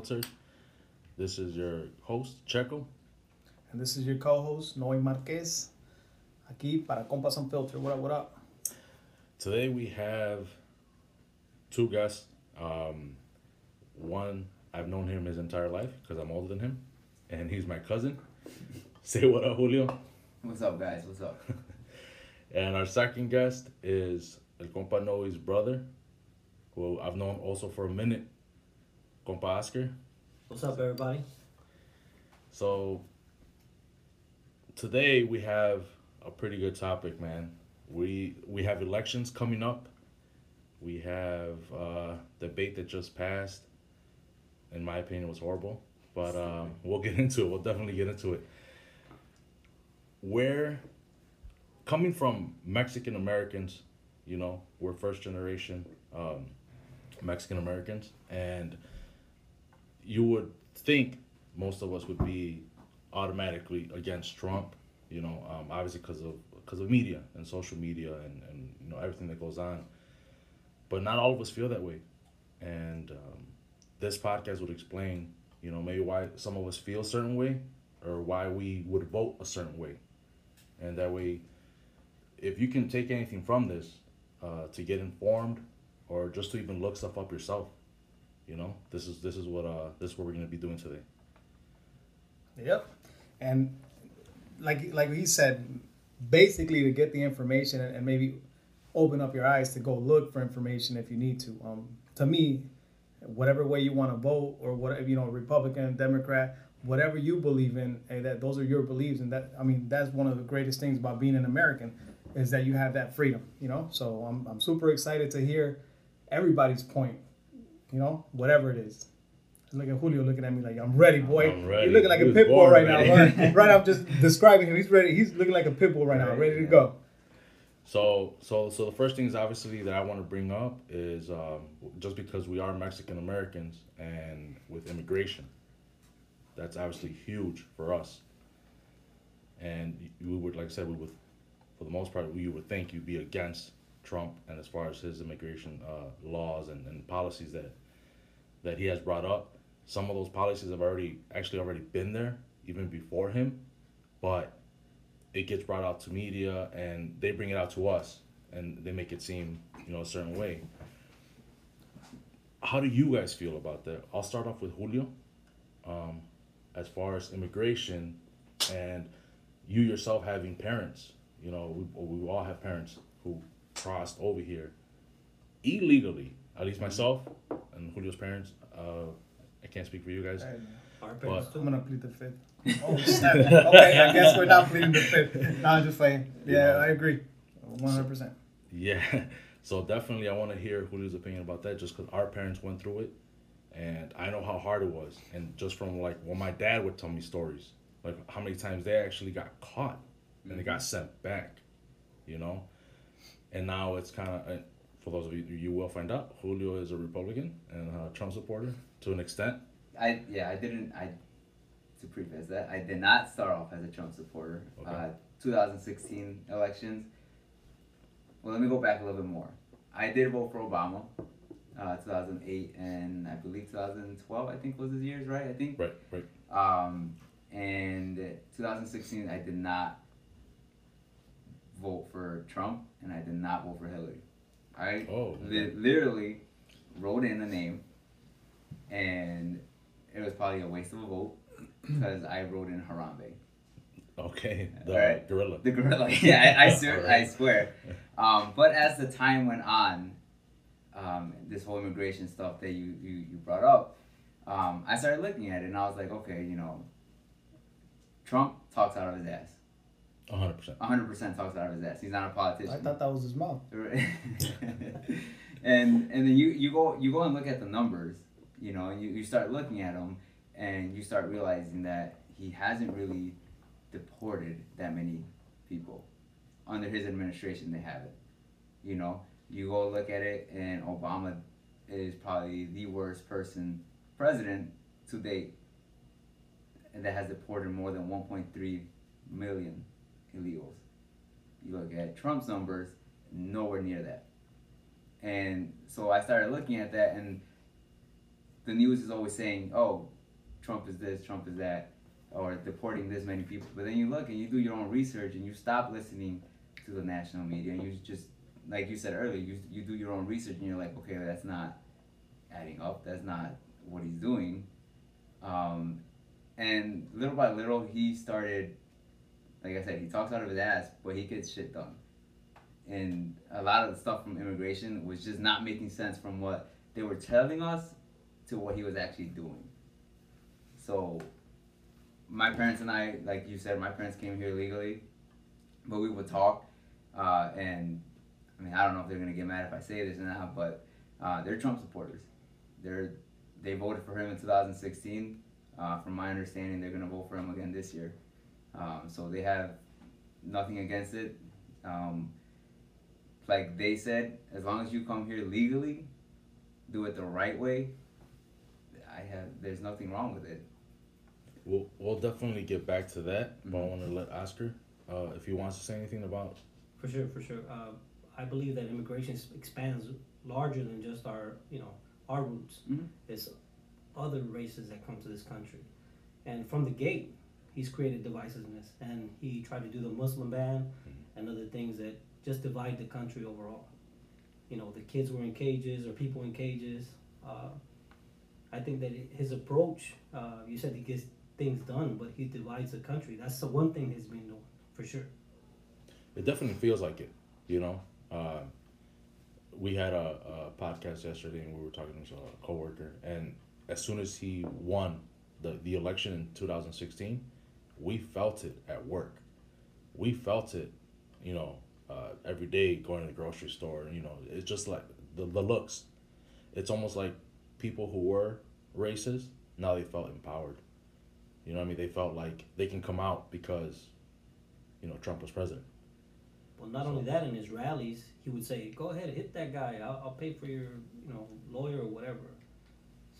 Compas Unfiltered. This is your host, Checo. And this is your co-host, Noe Marquez. Aquí para Compas Unfiltered. What up, what up? Today we have two guests. Um, one, I've known him his entire life because I'm older than him, and he's my cousin. Say what up, Julio. What's up, guys? What's up? And our second guest is El Compa Noe's brother, who I've known also for a minute, Compa Oscar. What's up, everybody? So today we have a pretty good topic, man. We we have elections coming up. We have uh, debate that just passed. In my opinion, was horrible, but um, we'll get into it. We'll definitely get into it. Where, coming from Mexican Americans, you know, we're first generation um, Mexican Americans, and you would think most of us would be automatically against Trump, you know, um, obviously because of because of media and social media and, and you know everything that goes on. But not all of us feel that way, and um, this podcast would explain, you know, maybe why some of us feel a certain way, or why we would vote a certain way, and that way, if you can take anything from this, uh, to get informed, or just to even look stuff up yourself, you know, this is this is what uh this is what we're gonna be doing today. Yep. And like like he said, basically to get the information and, and maybe open up your eyes to go look for information if you need to. Um, to me, whatever way you want to vote or whatever you know, Republican, Democrat, whatever you believe in, hey, that those are your beliefs, and that I mean that's one of the greatest things about being an American is that you have that freedom. You know, so I'm I'm super excited to hear everybody's point. You know, whatever it is. Look at Julio looking at me like I'm ready, boy. I'm ready. You're looking like He a pit bull right ready. now. Right, right. I'm just describing him. He's ready. He's looking like a pit bull right now, Right, ready to go. So, so, so the first things obviously that I want to bring up is um, just because we are Mexican Americans and with immigration, that's obviously huge for us. And we would, like I said, we would, for the most part, we would think you'd be against Trump and as far as his immigration uh, laws and, and policies that that he has brought up. Some of those policies have already actually already been there even before him, but it gets brought out to media and they bring it out to us and they make it seem you know a certain way how do you guys feel about that i'll start off with julio um, as far as immigration and you yourself having parents you know we, we all have parents who crossed over here illegally at least myself and julio's parents uh, i can't speak for you guys Our But- parents I'm gonna plead the fifth. Oh snap! okay, I guess we're not pleading the fifth. No, I'm just playing. Yeah, I agree, 100. percent Yeah, so definitely I want to hear Julio's opinion about that, just because our parents went through it, and I know how hard it was, and just from like when my dad would tell me stories, like how many times they actually got caught and they got sent back, you know, and now it's kind of for those of you you will find out Julio is a Republican and a Trump supporter to an extent. I yeah, I didn't. I to preface that, I did not start off as a Trump supporter. Okay. Uh, 2016 elections. Well, let me go back a little bit more. I did vote for Obama, uh, 2008 and I believe 2012. I think was his years, right? I think. Right, right. Um, and 2016, I did not vote for Trump, and I did not vote for Hillary. I Oh, li- literally wrote in a name, and it was probably a waste of a vote because I wrote in Harambe, Okay, the Alright. gorilla. the gorilla. yeah, I, I swear. I swear. Um, but as the time went on, um, this whole immigration stuff that you, you, you brought up, um, I started looking at it and I was like, okay, you know, Trump talks out of his ass. Hundred percent. 100% talks out of his ass. He's not a politician. I thought that was his mouth. and and then you, you go you go and look at the numbers, you know, and you, you start looking at them and you start realizing that he hasn't really deported that many people. Under his administration, they haven't. You know, you go look at it, and Obama is probably the worst person president to date, and that has deported more than 1.3 million illegals. You look at Trump's numbers, nowhere near that. And so I started looking at that, and the news is always saying, "Oh, Trump is this, Trump is that," or deporting this many people. But then you look and you do your own research and you stop listening to the national media and you just, like you said earlier, you you do your own research and you're like, okay, that's not adding up. That's not what he's doing. Um, and little by little, he started. Like I said, he talks out of his ass, but he gets shit done. And a lot of the stuff from immigration was just not making sense from what they were telling us to what he was actually doing. So, my parents and I, like you said, my parents came here legally, but we would talk, uh, and I mean, I don't know if they're gonna get mad if I say this or not, but uh, they're Trump supporters. They're they voted for him in 2016. Uh, from my understanding, they're gonna vote for him again this year. Um, so they have nothing against it. Um, like they said, as long as you come here legally, do it the right way. I have. There's nothing wrong with it. We'll we'll definitely get back to that, but I Mhm. want to let Oscar, uh, if he wants to say anything about. For sure, for sure. Uh, I believe that immigration expands larger than just our, you know, our roots. Mhm. It's other races that come to this country, and from the gate, he's created divisiveness, and he tried to do the Muslim ban and other things that just divide the country overall. You know, the kids were in cages or people in cages. Uh, I think that his approach, uh, you said he gets things done, but he divides the country. That's the one thing he's been doing for sure. It definitely feels like it, you know. Uh, we had a, a podcast yesterday, and we were talking to a coworker, and as soon as he won the the election in two thousand sixteen, we felt it at work. We felt it, you know, uh, every day going to the grocery store. You know, it's just like the the looks. It's almost like people who were racist now they felt empowered. You know what I mean? They felt like they can come out because, you know, Trump was president. Well, not only that, in his rallies, he would say, "Go ahead, hit that guy. I'll, I'll pay for your, you know, lawyer or whatever."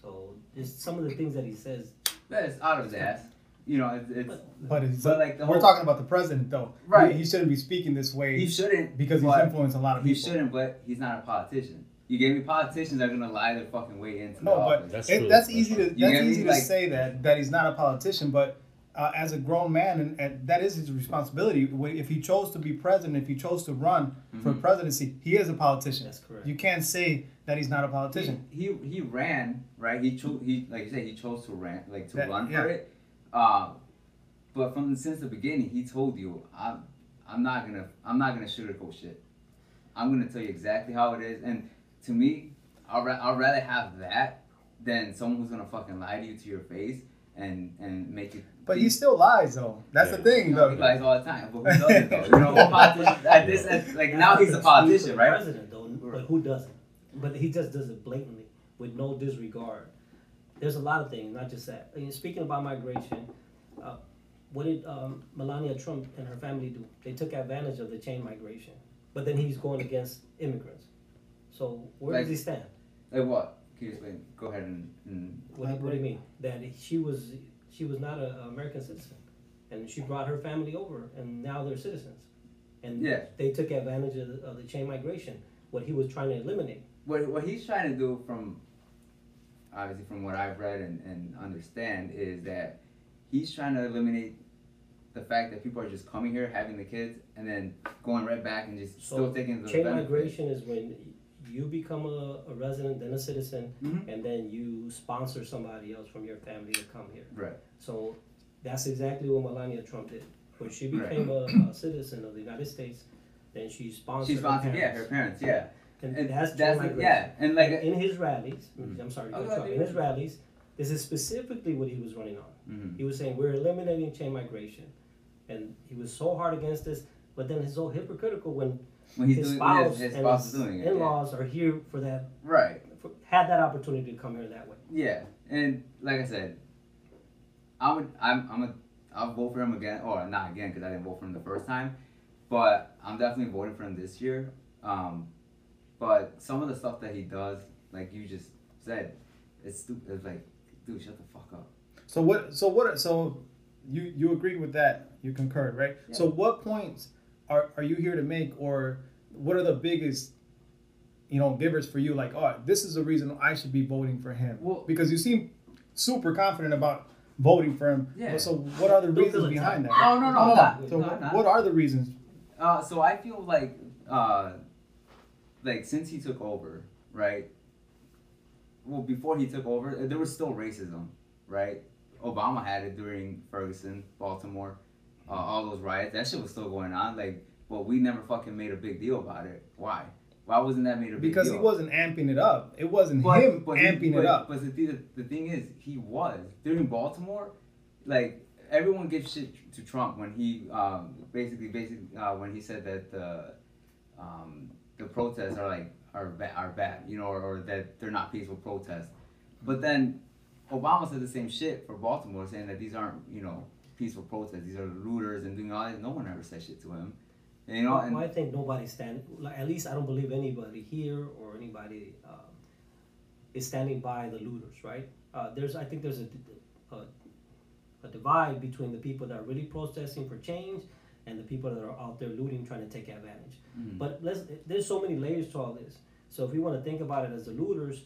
So, just some of the things that he says. That is out of his ass. You know, it's, it's But, it's, But, like, the we're talking about the president, though. Right. He, he shouldn't be speaking this way he shouldn't because he's influenced a lot of He people. He shouldn't, but he's not a politician. You gave me politicians that are gonna lie their fucking way into the No, but. That's it, true. that's That's easy to true. You that's get me? easy to Like- say that that he's not a politician, but uh, as a grown man, and, and that is his responsibility. If he chose to be president, if he chose to run for Mhm. presidency, he is a politician. That's correct. You can't say that he's not a politician. He, he he ran right. He chose he like you said he chose to ran like to That- run yeah. for it. Uh, but from since the beginning, he told you I'm I'm not gonna I'm not gonna sugarcoat shit. I'm gonna tell you exactly how it is. And to me, I'll ra- I'd rather have that than someone who's gonna fucking lie to you to your face and and make it. But he still lies, though. That's the thing, You know, he lies all the time. But who doesn't though? You know, what politician- at this at, like now he's a politician, right? President, though, but who doesn't? But he just does it blatantly with no disregard. There's a lot of things, not just that. I mean, speaking about migration, uh, what did um, Melania Trump and her family do? They took advantage of the chain migration, but then he's going against immigrants. So where Like- does he stand? Like what? Can you explain? Go ahead and. and What, do you- what do you mean? That she was she was not an American citizen, and she brought her family over, and now they're citizens, and Yeah. they took advantage of the, of the chain migration. What he was trying to eliminate. what what he's trying to do from obviously from what I've read and, and understand is that he's trying to eliminate the fact that people are just coming here having the kids and then going right back and just So, still taking the Chain benefits. migration is when you become a, a resident, then a citizen, Mhm. and then you sponsor somebody else from your family to come here. Right. So that's exactly what Melania Trump did. When she Right. became a, a citizen of the United States, then she sponsored. She sponsored, her yeah, her parents, yeah. And, And that's, that's the- yeah, and like in his rallies, Mhm. I'm sorry, Oh, cut go you off. ahead, in his rallies, this is specifically what he was running on. mhm. He was saying we're eliminating chain migration, and he was so hard against this. But then he's so hypocritical when when he's his doing spouse his, his and his is doing it. yeah. in-laws are here for that, Right. for, had that opportunity to come here that way. Yeah, and like I said, I would I'm I'm a I'll vote for him again or not again because I didn't vote for him the first time, but I'm definitely voting for him this year. Um, but some of the stuff that he does, like you just said, it's stupid. It's like, dude, shut the fuck up. So what? So what? So you you agreed with that? You concurred, right? So what points are are you here to make, or what are the biggest you know givers for you like oh this is the reason I should be voting for him Well- because you seem super confident about voting for him. Yeah. So what are the Don't reasons behind that? No, no, no, I'm not. So No, I'm not. what are the reasons? Uh, so I feel like, uh, like since he took over, right? Well, before he took over, there was still racism, right? Obama had it during Ferguson, Baltimore, uh, all those riots. That shit was still going on. Like, but we never fucking made a big deal about it. Why? Why wasn't that made a big Because deal? Because he wasn't amping it up. It wasn't But- him but he- amping but, it up. But the, thing- the thing is, he was during Baltimore. Like everyone gives shit to Trump when he um, basically, basically uh, when he said that the um, the protests are like are ba- are bad, you know, or, or that they're not peaceful protests. But then Obama said the same shit for Baltimore, saying that these aren't you know peaceful protests. These are looters and doing all that. No one ever said shit to him. And, you know, Well, and I think nobody stand. Like, at least I don't believe anybody here or anybody um, is standing by the looters, right? Uh, there's, I think, there's a, a a divide between the people that are really protesting for change and the people that are out there looting, trying to take advantage. Mhm. But let's, there's so many layers to all this. So if we want to think about it as the looters,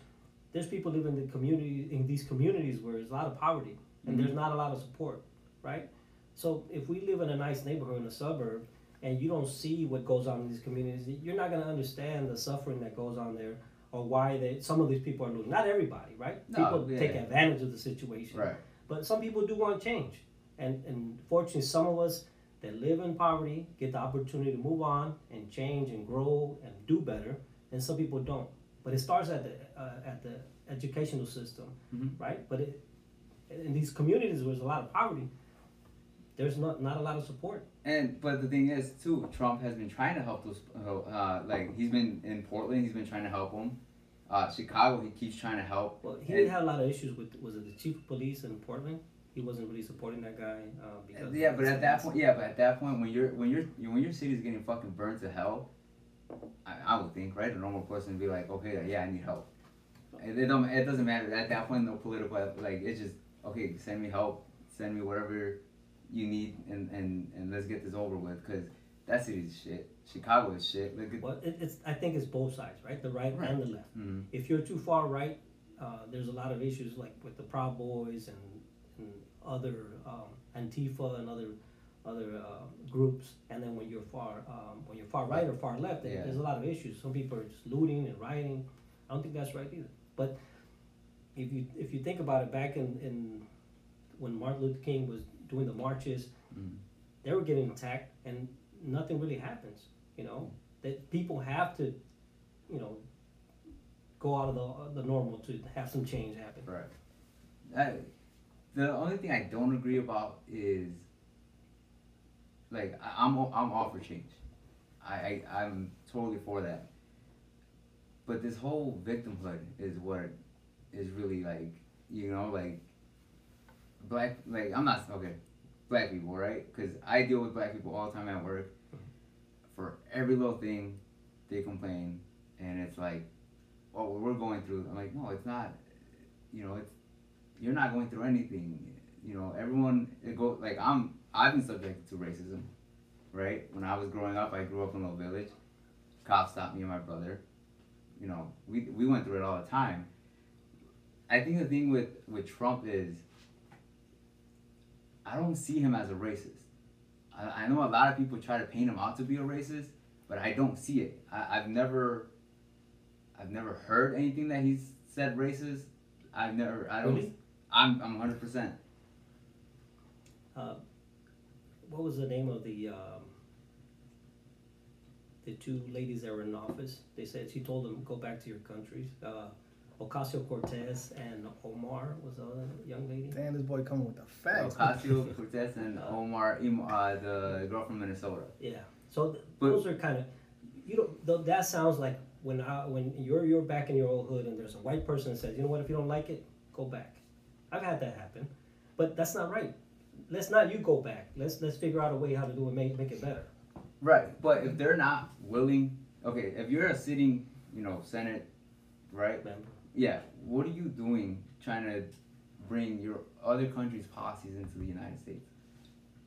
there's people living in the community in these communities where there's a lot of poverty and there's not a lot of support, right? So if we live in a nice neighborhood in a suburb and you don't see what goes on in these communities, you're not going to understand the suffering that goes on there or why they, some of these people are looting. Not everybody, right? No, people yeah. take advantage of the situation. right. But some people do want change. And, and fortunately, some of us that live in poverty get the opportunity to move on and change and grow and do better. And some people don't. But it starts at the, uh, at the educational system, Mhm. right? But it, in these communities where there's a lot of poverty, there's not, not a lot of support. And but the thing is too, Trump has been trying to help those. Uh, like he's been in Portland, he's been trying to help them. Uh, Chicago, he keeps trying to help. Well, he And- had a lot of issues with, was it the chief of police in Portland? He wasn't really supporting that guy uh, because. Yeah, but at that point, yeah, but at that point, when you're when you're when your city's getting fucking burned to hell, I, I would think, right, a normal person would be like, okay, yeah, I need help. It, it don't it doesn't matter at that point. No political like it's just okay. Send me help. Send me whatever you need, and and and let's get this over with. Cause that city's shit. Chicago is shit. Look at. Well, it, it's I think it's both sides, right? The right, Right. and the left. Mhm. If you're too far right, uh, there's a lot of issues like with the Proud Boys and, and other um, Antifa and other other uh, groups. And then when you're far um, when you're far right or far left, Yeah. there's a lot of issues. Some people are just looting and rioting. I don't think that's right either. But if you if you think about it, back in, in when Martin Luther King was doing the marches, Mhm. they were getting attacked and nothing really happens. You know that people have to, you know, go out of the the normal to have some change happen. Right. I, the only thing I don't agree about is like I'm I'm all for change. I, I I'm totally for that. But this whole victimhood is what is really like you know like black like I'm not okay black people right because I deal with black people all the time at work. Mm-hmm. For every little thing, they complain, and it's like, oh, we're going through. I'm like, no, it's not you know, it's you're not going through anything. You know, everyone it go like I'm I've been subjected to racism, right? When I was growing up, I grew up in a little village. Cops stopped me and my brother. You know, we we went through it all the time. I think the thing with with Trump is I don't see him as a racist. I, I know a lot of people try to paint him out to be a racist, but I don't see it. I, I've never I've never heard anything that he's said racist. I've never. I don't. Really? I'm. I'm 100. percent Uh, what was the name of the um, the two ladies that were in office? They said she told them go back to your countries. Uh, Ocasio Cortez and Omar was the other young lady. Damn, this boy coming with the facts. Ocasio Cortez and Omar, Im- uh, the girl from Minnesota. Yeah. So th- But- those are kind of you know th- that sounds like when I, when you're you're back in your old hood and there's a white person that says you know what if you don't like it go back. I've had that happen, but that's not right. Let's not you go back. Let's let's figure out a way how to do it make make it better. Right. But if they're not willing, okay, if you're a sitting, you know, Senate, right? Remember? Yeah. What are you doing trying to bring your other country's policies into the United States?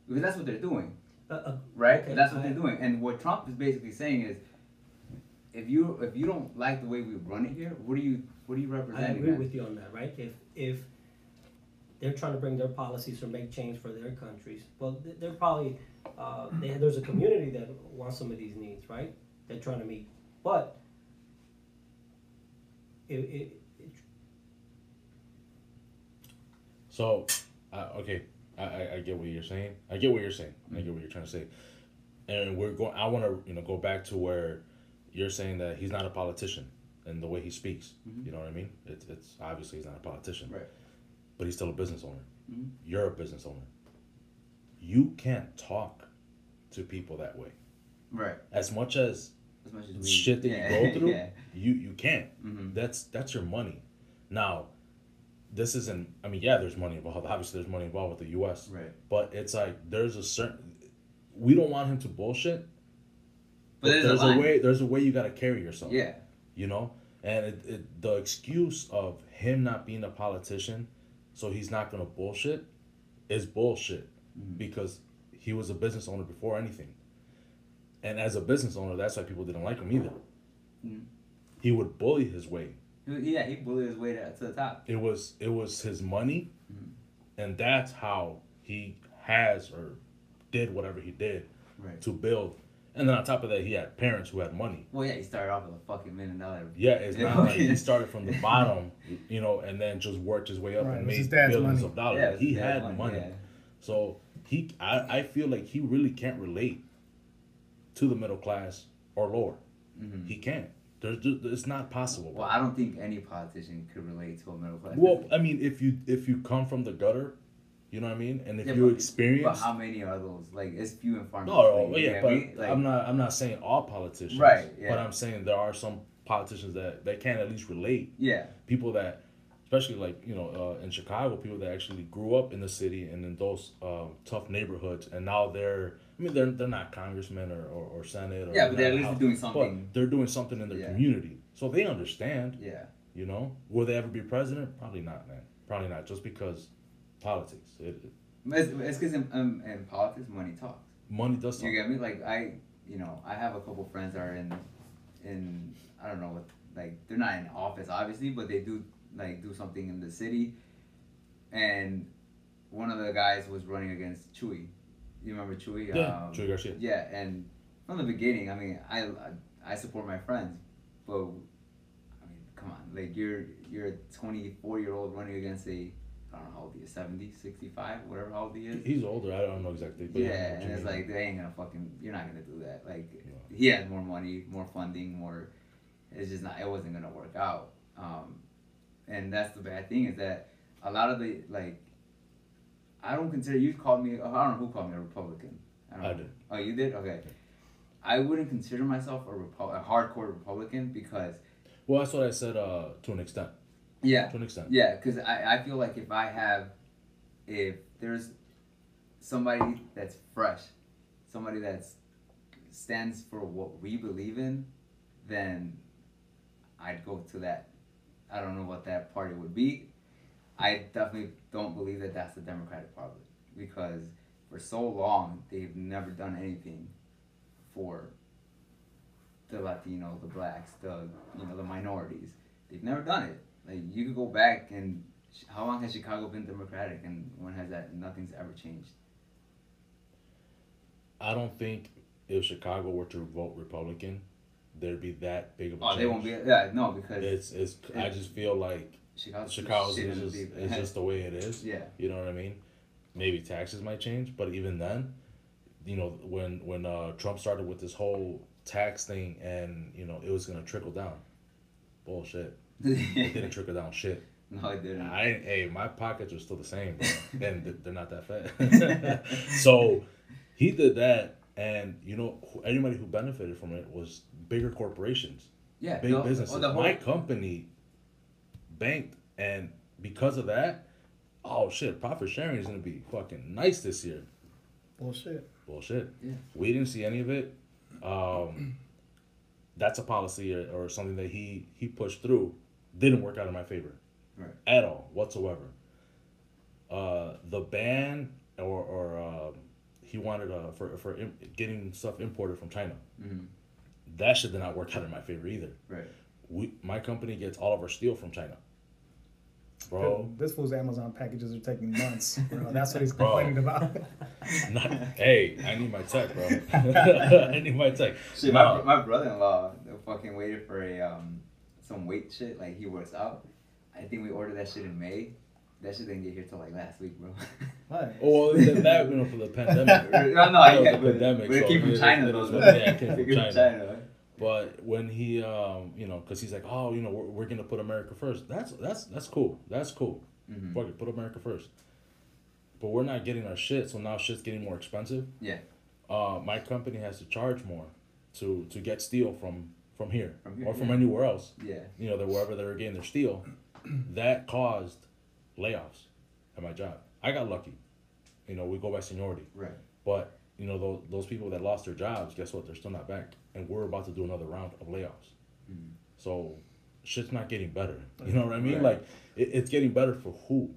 Because that's what they're doing. Uh, uh, right? Okay, That's what I- they're doing. And what Trump is basically saying is, if you if you don't like the way we run it here, what do you what do you I represent? agree with you on that, right? If if they're trying to bring their policies or make change for their countries, well, they're probably uh, they, there's a community that wants some of these needs, right? They're trying to meet, but it, it, it So, uh, okay, I, I, I get what you're saying. I get what you're saying. I get what you're trying to say. And we're going. I want to you know go back to where you're saying that he's not a politician and the way he speaks. You know what I mean? It's it's obviously he's not a politician, Right. But he's still a business owner. Mhm. You're a business owner. You can't talk to people that way. right. As much as As much as we shit that yeah, you go through, yeah. you you can't. Mhm. That's that's your money. Now, this isn't. I mean, yeah, there's money involved. Obviously, there's money involved with the U.S. Right. But it's like there's a certain. We don't want him to bullshit. But there's, a, a, way. There's a way you got to carry yourself. Yeah. You know, and it, it, the excuse of him not being a politician, so he's not gonna bullshit, is bullshit, Mhm. because he was a business owner before anything. And as a business owner, that's why people didn't like him either. Mhm. He would bully his way. Yeah, he bullied his way to, to the top. It was it was his money, Mhm. and that's how he has or did whatever he did Right. to build. And then on top of that, he had parents who had money. Well, yeah, he started off with a fucking million dollar. Yeah, it's not like he started from the bottom, you know, and then just worked his way up Right, and made his dad's billions money. of dollars. Yeah, he had money, yeah. so he, I, I feel like he really can't relate to the middle class or lower. Mhm. He can't. There's, it's not possible. Well, I don't think any politician could relate to a middle class. Well, I mean, if you if you come from the gutter, you know what I mean, and if Yeah, you but- But experience, how many are those? Like, it's few and far no, you yeah, but me? Like, I'm not I'm not saying all politicians, Right, yeah. But I'm saying there are some politicians that that can at least relate. Yeah. People that, especially like you know uh, in Chicago, people that actually grew up in the city and in those um, tough neighborhoods, and now they're I mean they're they're not congressmen or, or, or senate or Yeah, but they're at least House, doing but something. they're doing something in their Yeah. community, so they understand. Yeah. You know, will they ever be president? Probably not, man. Probably not, just because politics. It, it- It's because in, um, in politics, money talks. money does talk. You get me? Like I, you know, I have a couple friends that are in, in I don't know what, like they're not in office obviously, but they do like do something in the city, and one of the guys was running against Chuy. You remember Chuy? Yeah, Um, Chuy Garcia. Yeah, and from the beginning, I mean, I I, I support my friends, but I mean, come on, like you're you're a 24 year old running against a I don't know how old he is, 70, 65, whatever how old he is. He's older. I don't know exactly. But Yeah, I and it's mean. like they ain't gonna fucking. You're not gonna do that. Like No. he has more money, more funding, more. It's just not. It wasn't gonna work out. Um, and that's the bad thing is that a lot of the like. I don't consider you called me. I don't know who called me a Republican. don't I know. did. Oh, you did. Okay. I wouldn't consider myself a, Repu- a hardcore Republican because Well, that's what I said. Uh, to an extent. Yeah, To an extent. yeah, because I, I feel like if I have, if there's somebody that's fresh, somebody that's stands for what we believe in, then I'd go to that. I don't know what that party would be. I definitely don't believe that that's the Democratic Party because for so long they've never done anything for the Latino, the blacks, the you know the minorities. They've never done it. Like you could go back and how long has Chicago been Democratic and when has that? Nothing's ever changed. I don't think if Chicago were to vote Republican, there'd be that big of a Oh, change. they won't be. Yeah, no, because It's it's. I just feel like Chicago's, Chicago's is just, it's just the way it is. yeah. You know what I mean? Maybe taxes might change, but even then, you know, when when uh, Trump started with this whole tax thing, and you know, it was gonna trickle down. Bullshit. It didn't trickle down shit. no, it didn't. I ain't- hey, my pockets are still the same, bro. and they're not that fat. so he did that, and you know, anybody who benefited from it was bigger corporations, yeah, big no, businesses. well, the whole, My company banked, and because of that, oh shit, profit sharing is gonna be fucking nice this year. Bullshit. Bullshit. Yeah. We didn't see any of it. Um, that's a policy or, or something that he he pushed through. Didn't work out in my favor. Right. At all whatsoever. Uh, the ban or or uh, he wanted uh, for for im- getting stuff imported from China. Mhm. that shit did not work out in my favor either. Right. We, my company gets all of our steel from China. Bro, This fool's Amazon packages are taking months. Bro. That's what he's Bro. complaining about. not, hey, I need my tech, bro. I need my tech. Shit, No. my, my brother-in-law fucking waited for a um some weight shit like he works out. I think we ordered that shit in May. That shit didn't get here till like last week, bro. What? Oh, well, then that, you know, for the pandemic. no, no, That yeah, was the but, pandemic, but it so came from China it though. is so- what- yeah, it came from It China. But when he, um, you know, because he's like, oh, you know, we're, we're gonna put America first. That's that's that's cool. That's cool. Mhm. Fuck it, put America first. But we're not getting our shit, so now shit's getting more expensive. Yeah. Uh, my company has to charge more to to get steel from from here, From here, or from yeah. anywhere else. Yeah. You know, that wherever they're getting their steel, that caused layoffs at my job. I got lucky. You know, we go by seniority. Right. But you know those, those people that lost their jobs, guess what? They're still not back, and we're about to do another round of layoffs. Mhm. So shit's not getting better. You know what I mean? Right. Like it, it's getting better for who?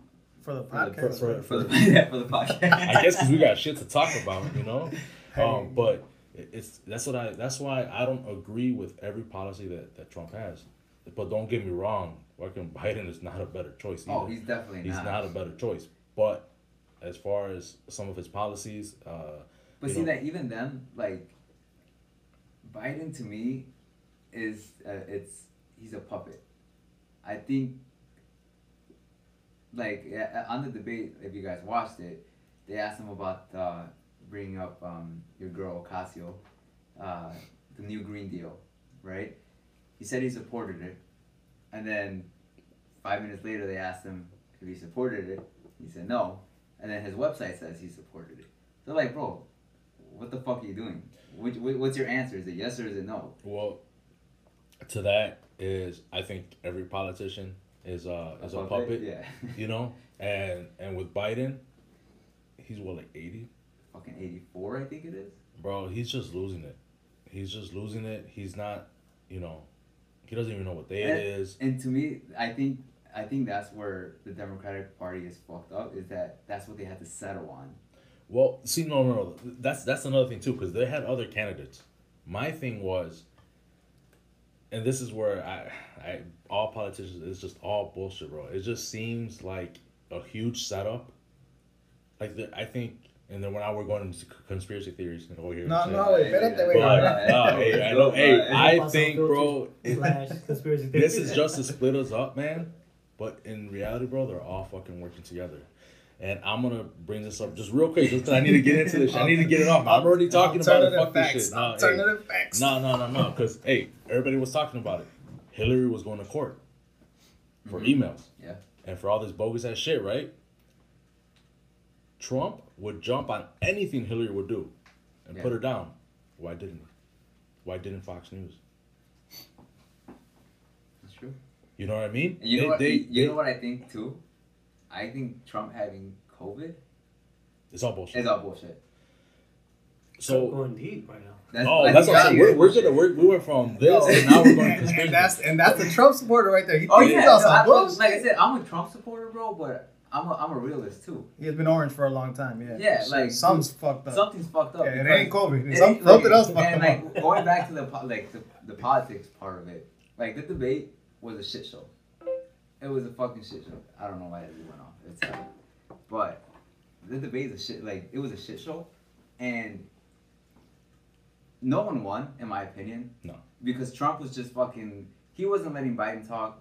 For the For- podcast. for- right? For the yeah, for the podcast. I guess because we got shit to talk about. You know. Hey. Um, but it- it's that's what I that's why I don't agree with every policy that, that Trump has. But don't get me wrong, fucking Biden is not a better choice. oh, he's definitely he's not. not a better choice. But as far as some of his policies, uh, But see know. that even then, like Biden to me is uh, it's he's a puppet. I think like on the debate, if you guys watched it, they asked him about uh, bringing up um, your girl Ocasio, uh, the new Green Deal, right? He said he supported it, and then five minutes later they asked him if he supported it. He said no, and then his website says he supported it. So like, bro, what the fuck are you doing? Which, what's your answer? Is it yes or is it no? Well, to that is I think every politician is uh is a puppet, Yeah. you know, and and with Biden, he's what like eighty, Fucking 84, I think it is. bro. He's just losing it. He's just losing it. He's not, you know, he doesn't even know what day it And- is. And to me, I think I think that's where the Democratic Party is fucked up. Is that that's what they had to settle on. Well, see, no, no, no. That's that's another thing too, because they had other candidates. My thing was, and this is where I, I, all politicians, it's just all bullshit, bro. It just seems like a huge setup. Like the, I think, and then when I were going into conspiracy theories, and over here, No, and no, shit, wait, espérate, but, wait. no, hey, I know, hey, I think, bro, filters this is just to split us up, man. But in reality, bro, they're all fucking working together. And I'm gonna bring this up just real quick, just 'cause I need to get into this. shit. I need to get it off. I'm already talking about it. Alternative Fuck this shit. No, hey. Facts. no, no, no, no. Because hey, everybody was talking about it. Hillary was going to court for emails. Yeah. And for all this bogus ass shit, right? Trump would jump on anything Hillary would do, and Yeah. put her down. Why didn't he? Why didn't Fox News? That's true. You know what I mean? And you know They- what? they- you they- know what I think too. I think Trump having COVID It's all bullshit. is all bullshit. So going deep right now. That's, oh, I that's think what I'm saying. that We're, is we're gonna we're, we went from this and now we're going to and, conspiracy. and that's and that's the Trump supporter right there. He Oh yeah, no, I, like I said, I'm a Trump supporter, bro, but I'm a, I'm a realist too. He has been orange for a long time. Yeah. Yeah, Shit, like- something's fucked up. Something's fucked up. Yeah, it ain't COVID. It It's ain't- some- something else fucked And him like going back to the like the, the politics part of it, like the debate was a shit show. It was a fucking shit show. I don't know why it went off. It's uh, but the debate is a shit. Like it was a shit show, and no one won, in my opinion. No. Because Trump was just fucking. He wasn't letting Biden talk,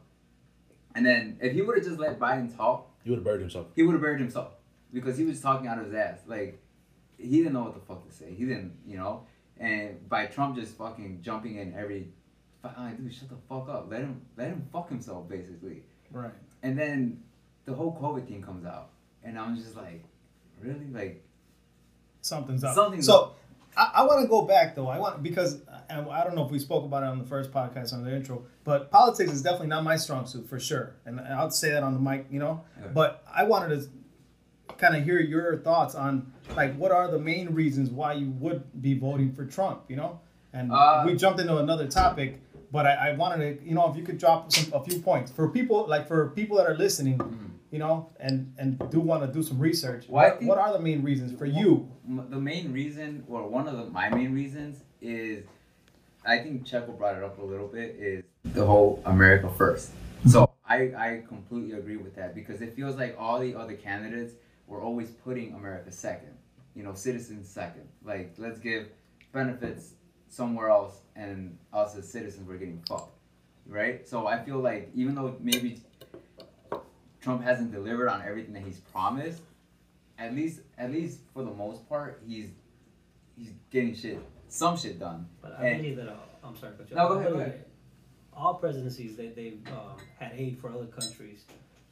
and then if he would have just let Biden talk, He would have buried himself. he would have buried himself because he was talking out of his ass. Like he didn't know what the fuck to say. He didn't, you know. And by Trump just fucking jumping in every, "Ah, dude, shut the fuck up. Let him, let him fuck himself, basically. Right. And then the whole COVID thing comes out, and I'm just like, really, like, Something's up. Something's so, up. I, I want to go back though. I want because and I don't know if we spoke about it on the first podcast on the intro, but politics is definitely not my strong suit for sure, and I'll say that on the mic, you know. Yeah. But I wanted to kind of hear your thoughts on like what are the main reasons why you would be voting for Trump, you know? And Uh, we jumped into another topic, but I, I wanted to, you know, if you could drop some a few points for people like for people that are listening, you know, and and do want to do some research. Well, what, what are the main reasons for you? the main reason, or one of the, my main reasons, is I think Checo brought it up a little bit is the whole America first. So I I completely agree with that because it feels like all the other candidates were always putting America second. You know, citizens second. Like let's give benefits somewhere else, and us as citizens we're getting fucked, right? So I feel like even though maybe Trump hasn't delivered on everything that he's promised, at least at least for the most part he's he's getting shit some shit done. But I And- believe that, uh, I'm sorry, but No, go ahead, go ahead. All presidencies, they, they've, um, had aid for other countries,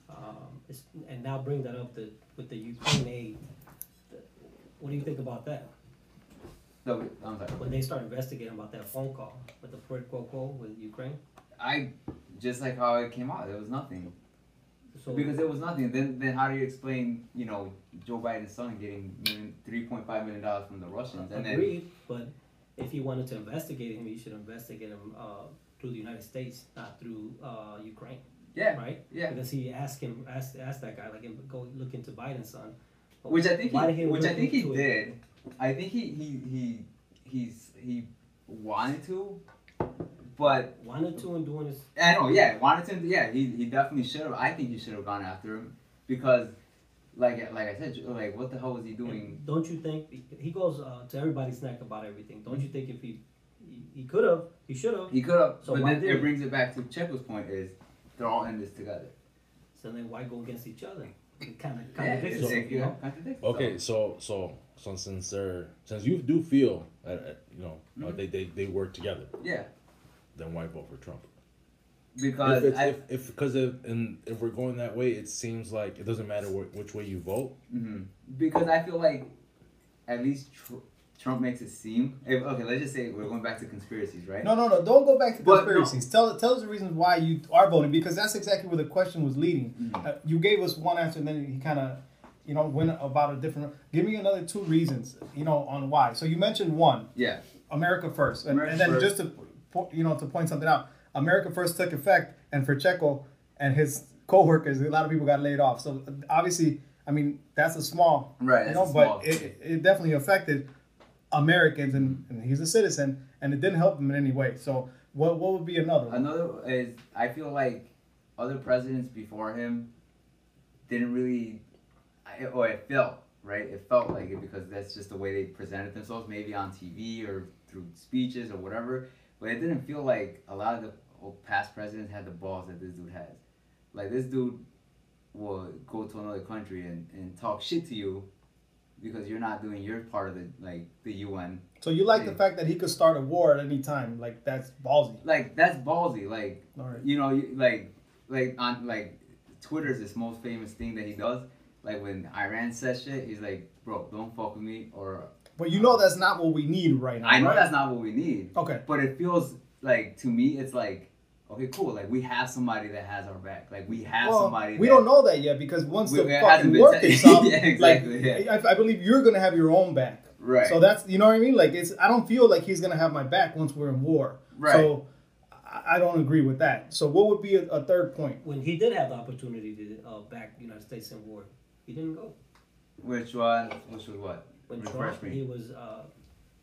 um, and now bring that up the, with the Ukraine aid. What do you think about that? No, I'm sorry. When they start investigating about that phone call with the quid pro quo with Ukraine? I just like how it came out. There was nothing So, because there was nothing. Then then how do you explain you know Joe Biden's son getting three point five million dollars from the Russians and then but if you wanted to investigate him, you should investigate him, uh, through the United States, not through, uh, Ukraine, yeah right? yeah. Because he asked him, asked, asked that guy, like, go look into Biden's son. Which I think he, did which I think he into it? did. I think he he he he's he wanted to, but Wanted to and doing his I know yeah wanted to yeah he he definitely should have. I think he should have gone after him because. Like, like I said, like what the hell was he doing? Don't you think he goes uh, to everybody's neck about everything? Don't you think if he he, he could have, he should have. He could have, So but then it he? brings it back to Checo's point: is they're all in this together. So then why go against each other? It kind of Yeah, contradicts it's, itself, you know. Okay, so so so since they're since you do feel uh, uh, you know uh, Mhm. they, they they work together, Yeah, then why vote for Trump? Because if I, if if because if and if we're going that way, it seems like it doesn't matter wh- which way you vote. mhm. because I feel like at least tr- Trump makes it seem. If, okay, let's just say we're going back to conspiracies, right? No, no, no. Don't go back to But no. conspiracies. Tell tell us the reasons why you are voting because that's exactly where the question was leading. Mhm. Uh, you gave us one answer and then he kind of, you know, went about a different. Give me another two reasons, you know, on why. So you mentioned one, Yeah, America first, and, America and then first. just to, you know, to point something out, America first took effect, and for Checo and his co-workers, a lot of people got laid off. So obviously, I mean, that's a small, Right, You know, but it, it definitely affected Americans, and, and he's a citizen, and it didn't help him in any way. So what what would be another? another is I feel like other presidents before him didn't really, or oh, it felt right. It felt like it because that's just the way they presented themselves, maybe on TV or through speeches or whatever. But it didn't feel like a lot of the past presidents had the balls that this dude has. Like this dude will go to another country and, and talk shit to you because you're not doing your part of the like the UN. So you like the fact that he could start a war at any time? Like that's ballsy. Like that's ballsy. Like right. you know, you, like, like on like Twitter's this most famous thing that he does. Like when Iran says shit, he's like, "Bro, don't fuck with me," or But you know that's not what we need right now. I know right? that's not what we need. Okay. But it feels like to me, it's like, okay, cool. Like we have somebody that has our back. Like we have Well, somebody. we that, don't know that yet because once We- the fucking been war te- kicks Yeah, exactly, like yeah. I, I believe you're gonna have your own back. Right. So that's you know what I mean. Like it's I don't feel like he's gonna have my back once we're in war. Right. So I, I don't agree with that. So what would be a, a third point? When he did have the opportunity to uh, back the United States in war, he didn't go. Which one? Which was what? When Refresh Trump, me. he was, uh,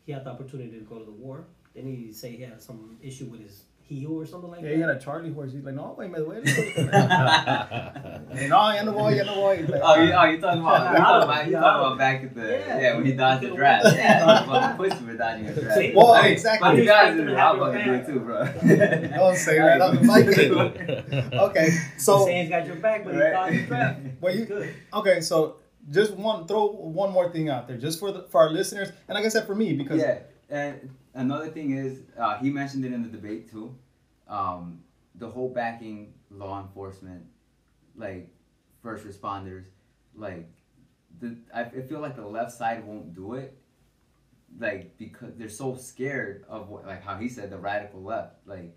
he had the opportunity to go to the war. Then he say he had some issue with his heel or something like Yeah, that. he had a Charlie horse. He's like, no, wait a minute, wait a minute. no, ya no voy, ya no voy. He's like, Oh, you, oh, you talking about you talking about, you Yeah. talking about back at the Yeah. yeah, when he dodged the draft. Yeah, talking about the pussy for dodging a draft. See? Well, I mean, exactly. But you guys Respect do him it. I'll fucking do it too, bro. Don't say that on the mic. okay, He's so saying he's got your back, but he Right. thought he draft. Well, you- good. okay, so just one throw one more thing out there, just for the for our listeners, and like I said, for me because yeah, and another thing is, uh, he mentioned it in the debate too. Um, the whole backing law enforcement, like first responders, like the I, I feel like the left side won't do it, like because they're so scared of what, like how he said the radical left, like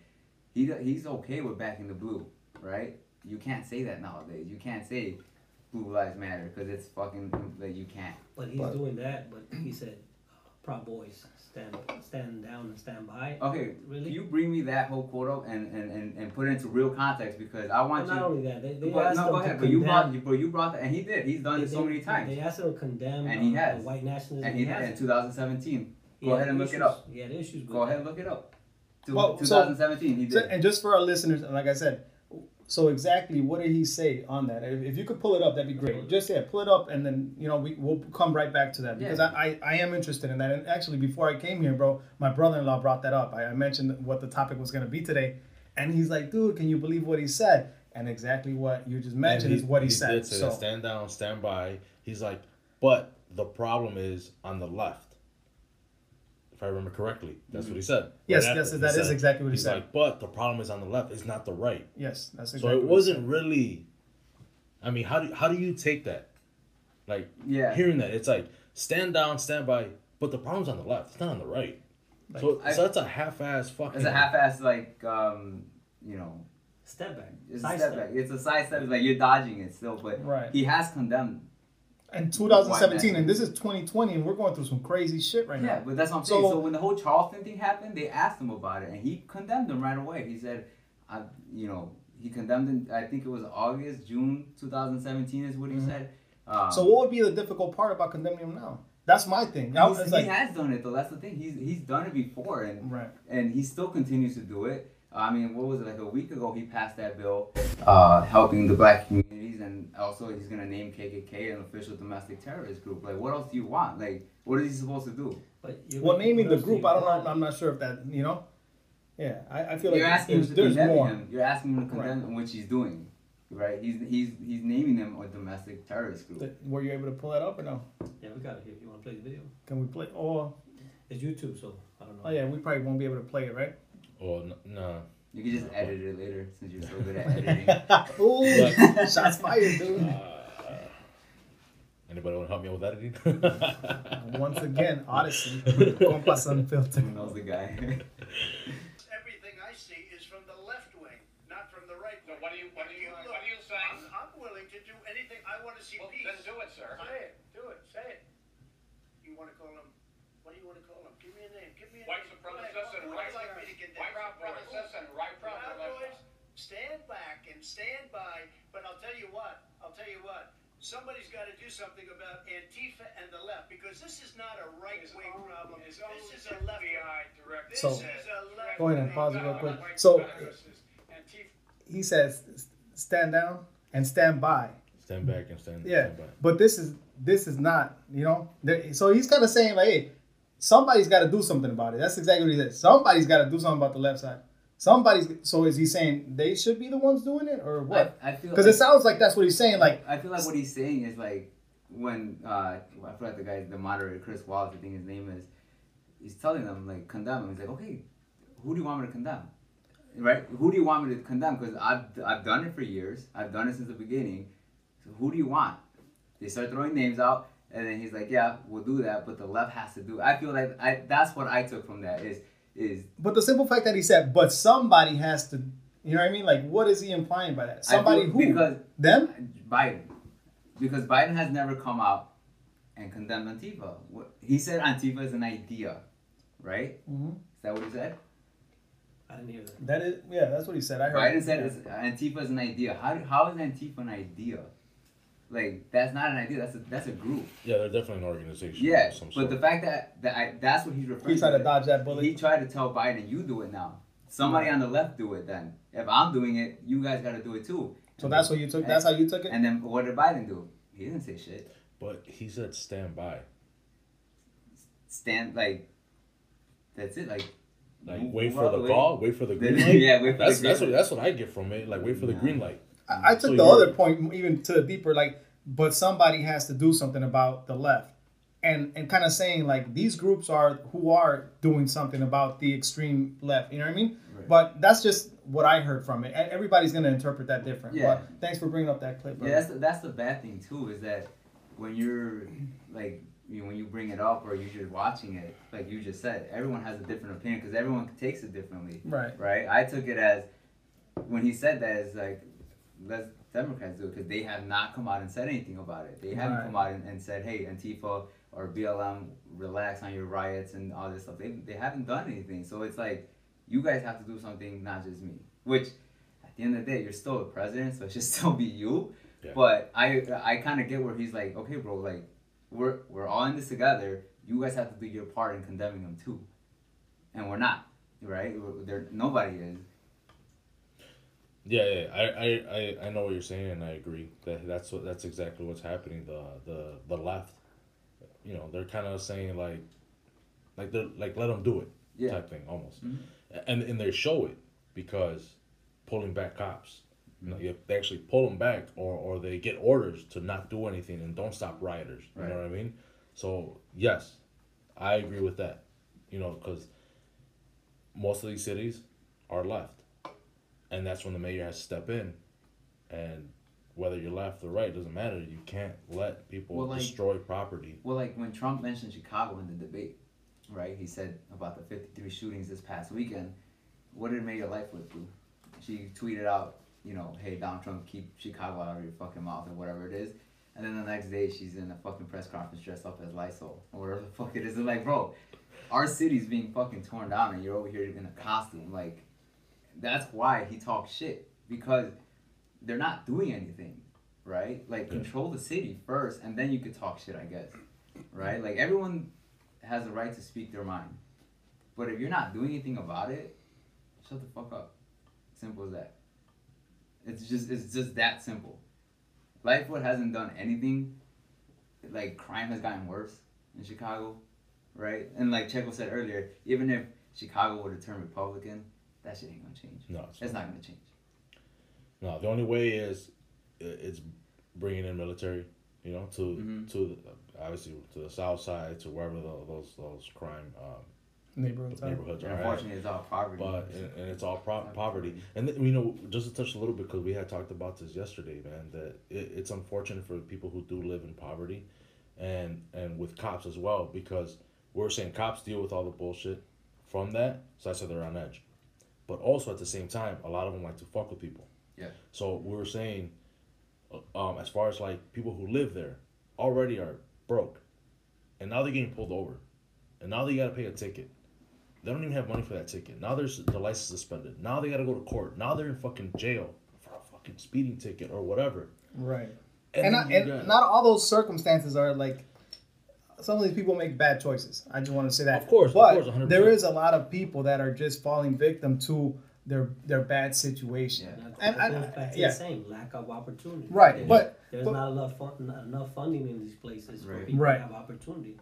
he he's okay with backing the blue, right? You can't say that nowadays. You can't say blue lives matter because it's fucking that you can't. But he's But- doing that. But he said, uh, "Proud boys, stand, stand down and stand by." Okay, Really? can you bring me that whole quote up and, and, and, and put it into real context because I But want not you. only that, they, they But asked no, him go to ahead. But you brought condemn. you, but you brought that, and he did. He's done they, it so many times, They asked him to condemn And he uh, has. the white nationalism. and he did in 2017. Go ahead and look it up. He had issues Go ahead and look it up. to Well, so- 2017, he So, did. and just for our listeners, and like I said, so exactly what did he say on that? If, if you could pull it up, that'd be great. Just yeah, pull it up, and then you know we we'll come right back to that because Yeah. I, I I am interested in that. And actually, before I came here, bro, my brother-in-law brought that up. I, I mentioned what the topic was going to be today, and he's like, dude, can you believe what he said? And exactly what you just mentioned And is what he, did said. say So that, stand down, stand by. He's like, but the problem is on the left. If I remember correctly, that's what he said. Right Yes, after, yes, he that is said- exactly what he he's said. like, but the problem is on the left. It's not the right. yes, that's exactly. So exactly. it what he said. wasn't really. I mean, how do how do you take that? Like Yeah. hearing that, it's like stand down, stand by, but the problem's on the left. It's not on the right. so, I- so that's a half-ass fucking. It's a half-ass like um, you know, Step back. it's Side a step back. It's a side step. It's like you're dodging it still, but Right. he has condemned. And 2017, and this is 2020, and we're going through some crazy shit right Yeah, now. but that's what I'm saying. So- So, when the whole Charleston thing happened, they asked him about it, and he condemned them right away. He said, "I, you know, he condemned in. I think it was August, June 2017 is what he Mhm. said. Um, So what would be the difficult part about condemning him now? That's my thing. I he's- like, he has done it though. That's the thing. He's he's done it before, and right. and he still continues to do it. I mean, what was it like a week ago? He passed that bill, uh, helping the black communities, and also he's gonna name KKK an official domestic terrorist group. Like, what else do you want? Like, what is he supposed to do? But you Well, naming the group, I don't know. I'm not sure if that, you know. Yeah, I, I feel like You're asking him there's, to there's condemn more. him. You're asking him to condemn which he's doing, right? He's he's he's naming them a domestic terrorist group. Th- Were you able to pull that up or no? Yeah, we got it here. You want to play the video? Can we play? Oh, It's YouTube, so I don't know. oh yeah, we probably won't be able to play it, right? Or n- no. You can just edit it later since you're so good at editing. Ooh, shots fired, dude. Uh, anybody want to help me with editing? Once again, Odyssey, Compas Unfiltered. Who knows the guy? everything I see is from the left wing, not from the right So wing. what do you, what do you, Look, what are you saying? I'm, I'm willing to do anything. I want to see Well, peace. then do it, sir. Say it. Do it. Say it. You want to call him? What do you want to call him? Give me a name. Give me a White name. Go ahead. supremacists and Who right, would like me to get white Proud Boys. supremacists and right Proud populism. Boys, stand back and stand by. But I'll tell you what. I'll tell you what. Somebody's got to do something about Antifa and the left because this is not a right wing problem. This is a left wing. This So- is a left Go ahead and pause it real quick. So he says, stand down and stand by. stand back and stand. Yeah, stand by. but this is this is not, you know. So he's kind of saying like, hey, somebody's got to do something about it. That's exactly what he said. Somebody's got to do something about the left side. Somebody's. So is he saying they should be the ones doing it or what? I, I feel Because like, it sounds like that's what he's saying. Like, I feel like what he's saying is like when uh, I forgot the guy, the moderator, Chris Wallace, I think his name is. He's telling them like condemn him. He's like, okay, who do you want me to condemn? Right? Who do you want me to condemn? Because I've I've done it for years. I've done it since the beginning. So who do you want? They start throwing names out, and then he's like, yeah, we'll do that, but the left has to do. It. I feel like I that's what I took from that is is but the simple fact that he said, but somebody has to. You know what I mean? Like, what is he implying by that? Somebody who because them? Biden, because Biden has never come out and condemned Antifa. He said Antifa is an idea, right? Mhm. Is that what he said? I didn't hear that. That is, yeah, that's what he said. I heard. Biden said it's, Antifa is an idea. How, how is Antifa an idea? Like that's not an idea. That's a that's a group. Yeah, they're definitely an organization. Yeah, of some but sort. the fact that, that I, that's what he's referring He tried to. to dodge that bullet. He tried to tell Biden, "You do it now. Somebody on the left do it. Then if I'm doing it, you guys got to do it too." so that's what you took. That's how you took it. And then what did Biden do? He didn't say shit. but he said stand by. Stand like. That's it. Like. Like wait for out the way. ball, wait for the green light. Yeah, wait for that's the that's green what that's what I get from it. Like wait for the Nah. green light. I, I mm. took So the other point even to the deeper, like, but somebody has to do something about the left, and and kind of saying like these groups are who are doing something about the extreme left. You know what I mean? Right. But that's just what I heard from it. Everybody's gonna interpret that different. Yeah. But thanks for bringing up that clip. Yeah, that's the, that's the bad thing too is that when you're like you know, when you bring it up or you're just watching it, like you just said, everyone has a different opinion because everyone takes it differently, right. right? I took it as when he said that as like let's Democrats do it because they have not come out and said anything about it. They haven't Right. come out and, and said, hey, Antifa or BLM, relax on your riots and all this stuff. They they haven't done anything, so it's like you guys have to do something, not just me. Which at the end of the day, you're still the president, so it should still be you. Yeah. But I I kind of get where he's like, okay, bro, like we're we're all in this together. You guys have to do your part in condemning them too, and we're not. right? There, nobody is. Yeah, yeah, I, I, I, I know what you're saying, and I agree that that's what that's exactly what's happening. The the the left, you know, they're kind of saying like, like they're like let them do it Yeah. type thing almost, Mhm. and and they show it because pulling back cops, you know, they actually pull them back, or or they get orders to not do anything and don't stop rioters. You Right. know what I mean? So yes, I agree with that. You know, because most of these cities are left and that's when the mayor has to step in and whether you're left or right doesn't matter you can't let people Well, like- destroy property Well, like when Trump mentioned Chicago in the debate, right? He said about the 53 shootings this past weekend. What did Mayor Lightfoot do? She tweeted out, you know, hey, Donald Trump, keep Chicago out of your fucking mouth or whatever it is. And then the next day, she's in a fucking press conference dressed up as Lysol or whatever the fuck it is. It's like, bro, our city's being fucking torn down and you're over here in a costume. Like, that's why he talks shit because they're not doing anything, right? Like, control the city first and then you could talk shit, I guess, right? Like, everyone has a right to speak their mind. But if you're not doing anything about it, shut the fuck up. Simple as that. It's just it's just that simple. Lightfoot hasn't done anything. Like crime has gotten worse in Chicago, right? And like Checo said earlier, even if Chicago were to turn Republican, that shit ain't gonna change. no it's, It's not gonna change. no the only way is it's bringing in military you know to Mhm. to the, obviously to the south side to wherever the, those those crime um, Neighborhood. neighborhoods And are at. unfortunately, it's all poverty. but and, and it's all pro- poverty. And th- you know, just to touch a little bit because we had talked about this yesterday, man. That it, it's unfortunate for people who do live in poverty, and and with cops as well because we're saying cops deal with all the bullshit from that, so that's why they're on edge. But also at the same time, a lot of them like to fuck with people. Yeah. So we were saying, uh, um, as far as like people who live there, already are broke, and now they're getting pulled over, and now they got to pay a ticket. They don't even have money for that ticket. Now there's the license suspended. Now they got to go to court. Now they're in fucking jail for a fucking speeding ticket or whatever. Right. And, And, then not, and not all those circumstances are like some of these people make bad choices. I just want to say that. Of course, of course, 100%. there is a lot of people that are just falling victim to their their bad situation. Yeah. That And I- goes back to yeah. the same lack of opportunity. Right, There- but- there's but- not enough fun, not enough funding in these places for Right. people Right. to have opportunity.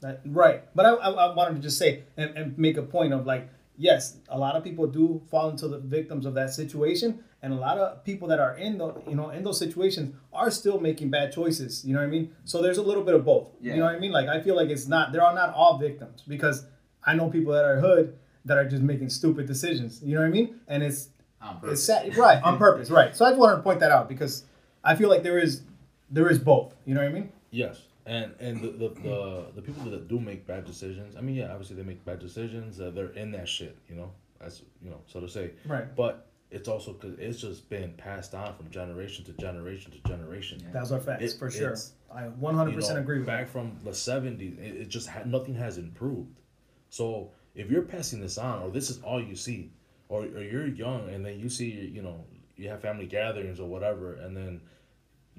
That, right. But I, I, I wanted to just say and, and make a point of like, yes, a lot of people do fall into the victims of that situation, and a lot of people that are in the you know in those situations are still making bad choices. You know what I mean? So there's a little bit of both. Yeah. You know what I mean? Like I feel like it's not there are not all victims because I know people that are hood that are just making stupid decisions. You know what I mean? And it's On it's purpose. sad, right on purpose, right? So I just wanted to point that out because I feel like there is there is both. You know what I mean? Yes, and and the the, the the people that do make bad decisions. I mean, yeah, obviously they make bad decisions. Uh, they're in that shit, you know. That's you know, so to say. Right. But it's also because it's just been passed on from generation to generation to generation. Yeah. Those are facts It- for sure. I 100% you know, agree with back that. from the 70s it, it just had nothing has improved so if you're passing this on or this is all you see or, or you're young and then you see you know you have family gatherings or whatever and then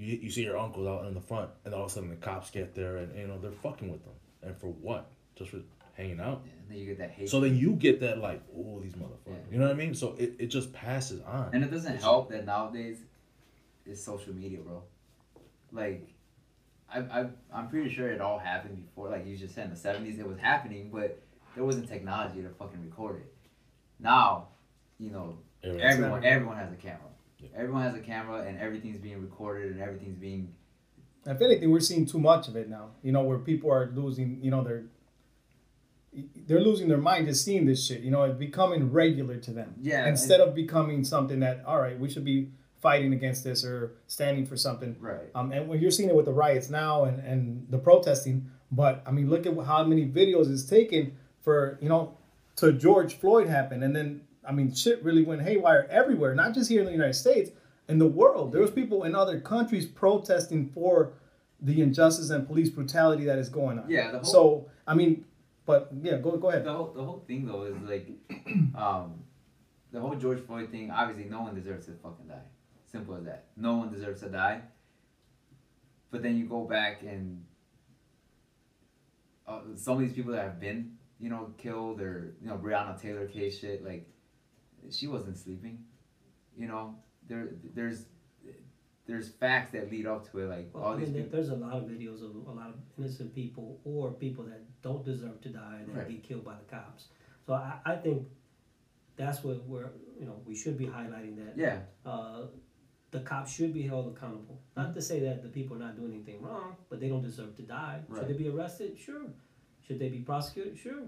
you, you see your uncles out in the front and all of a sudden the cops get there and you know they're fucking with them and for what just for hanging out And then you get that hate. so then you get that like oh these motherfuckers Yeah. you know what i mean so it, it just passes on And it doesn't help that nowadays it's social media, bro. Like, I, I, I'm pretty sure it all happened before. Like you just said, in the 70s it was happening, but there wasn't technology to fucking record it. Now, you know, everyone everyone has a camera. Yeah. Everyone has a camera, and everything's being recorded, and everything's being If anything, we're seeing too much of it now. You know, where people are losing, you know, they're they're losing their mind just seeing this shit. You know, it's becoming regular to them. Yeah, Instead of becoming something that, all right, we should be fighting against this or standing for something. right. Um, and when you're seeing it with the riots now and, and the protesting, but I mean, look at how many videos it's taken for you know to George Floyd happen, and then I mean, shit really went haywire everywhere, not just here in the United States, in the world. There was people in other countries protesting for the injustice and police brutality that is going on. Yeah, the whole- so I mean, but yeah, go go ahead. The whole the whole thing though is like, um, the whole George Floyd thing. Obviously, no one deserves to fucking die. Simple as that. No one deserves to die. But then you go back and uh, some of these people that have been, you know, killed or you know Breonna Taylor case shit, like she wasn't sleeping. You know, there there's there's facts that lead up to it, like Well, all I these mean, people. there's a lot of videos of a lot of innocent people or people that don't deserve to die that Right. get killed by the cops. So I, I think that's what we're, you know, we should be highlighting that. Yeah, Uh, the cops should be held accountable. Not to say that the people are not doing anything wrong, but they don't deserve to die. Right. Should they be arrested? Sure. Should they be prosecuted? Sure.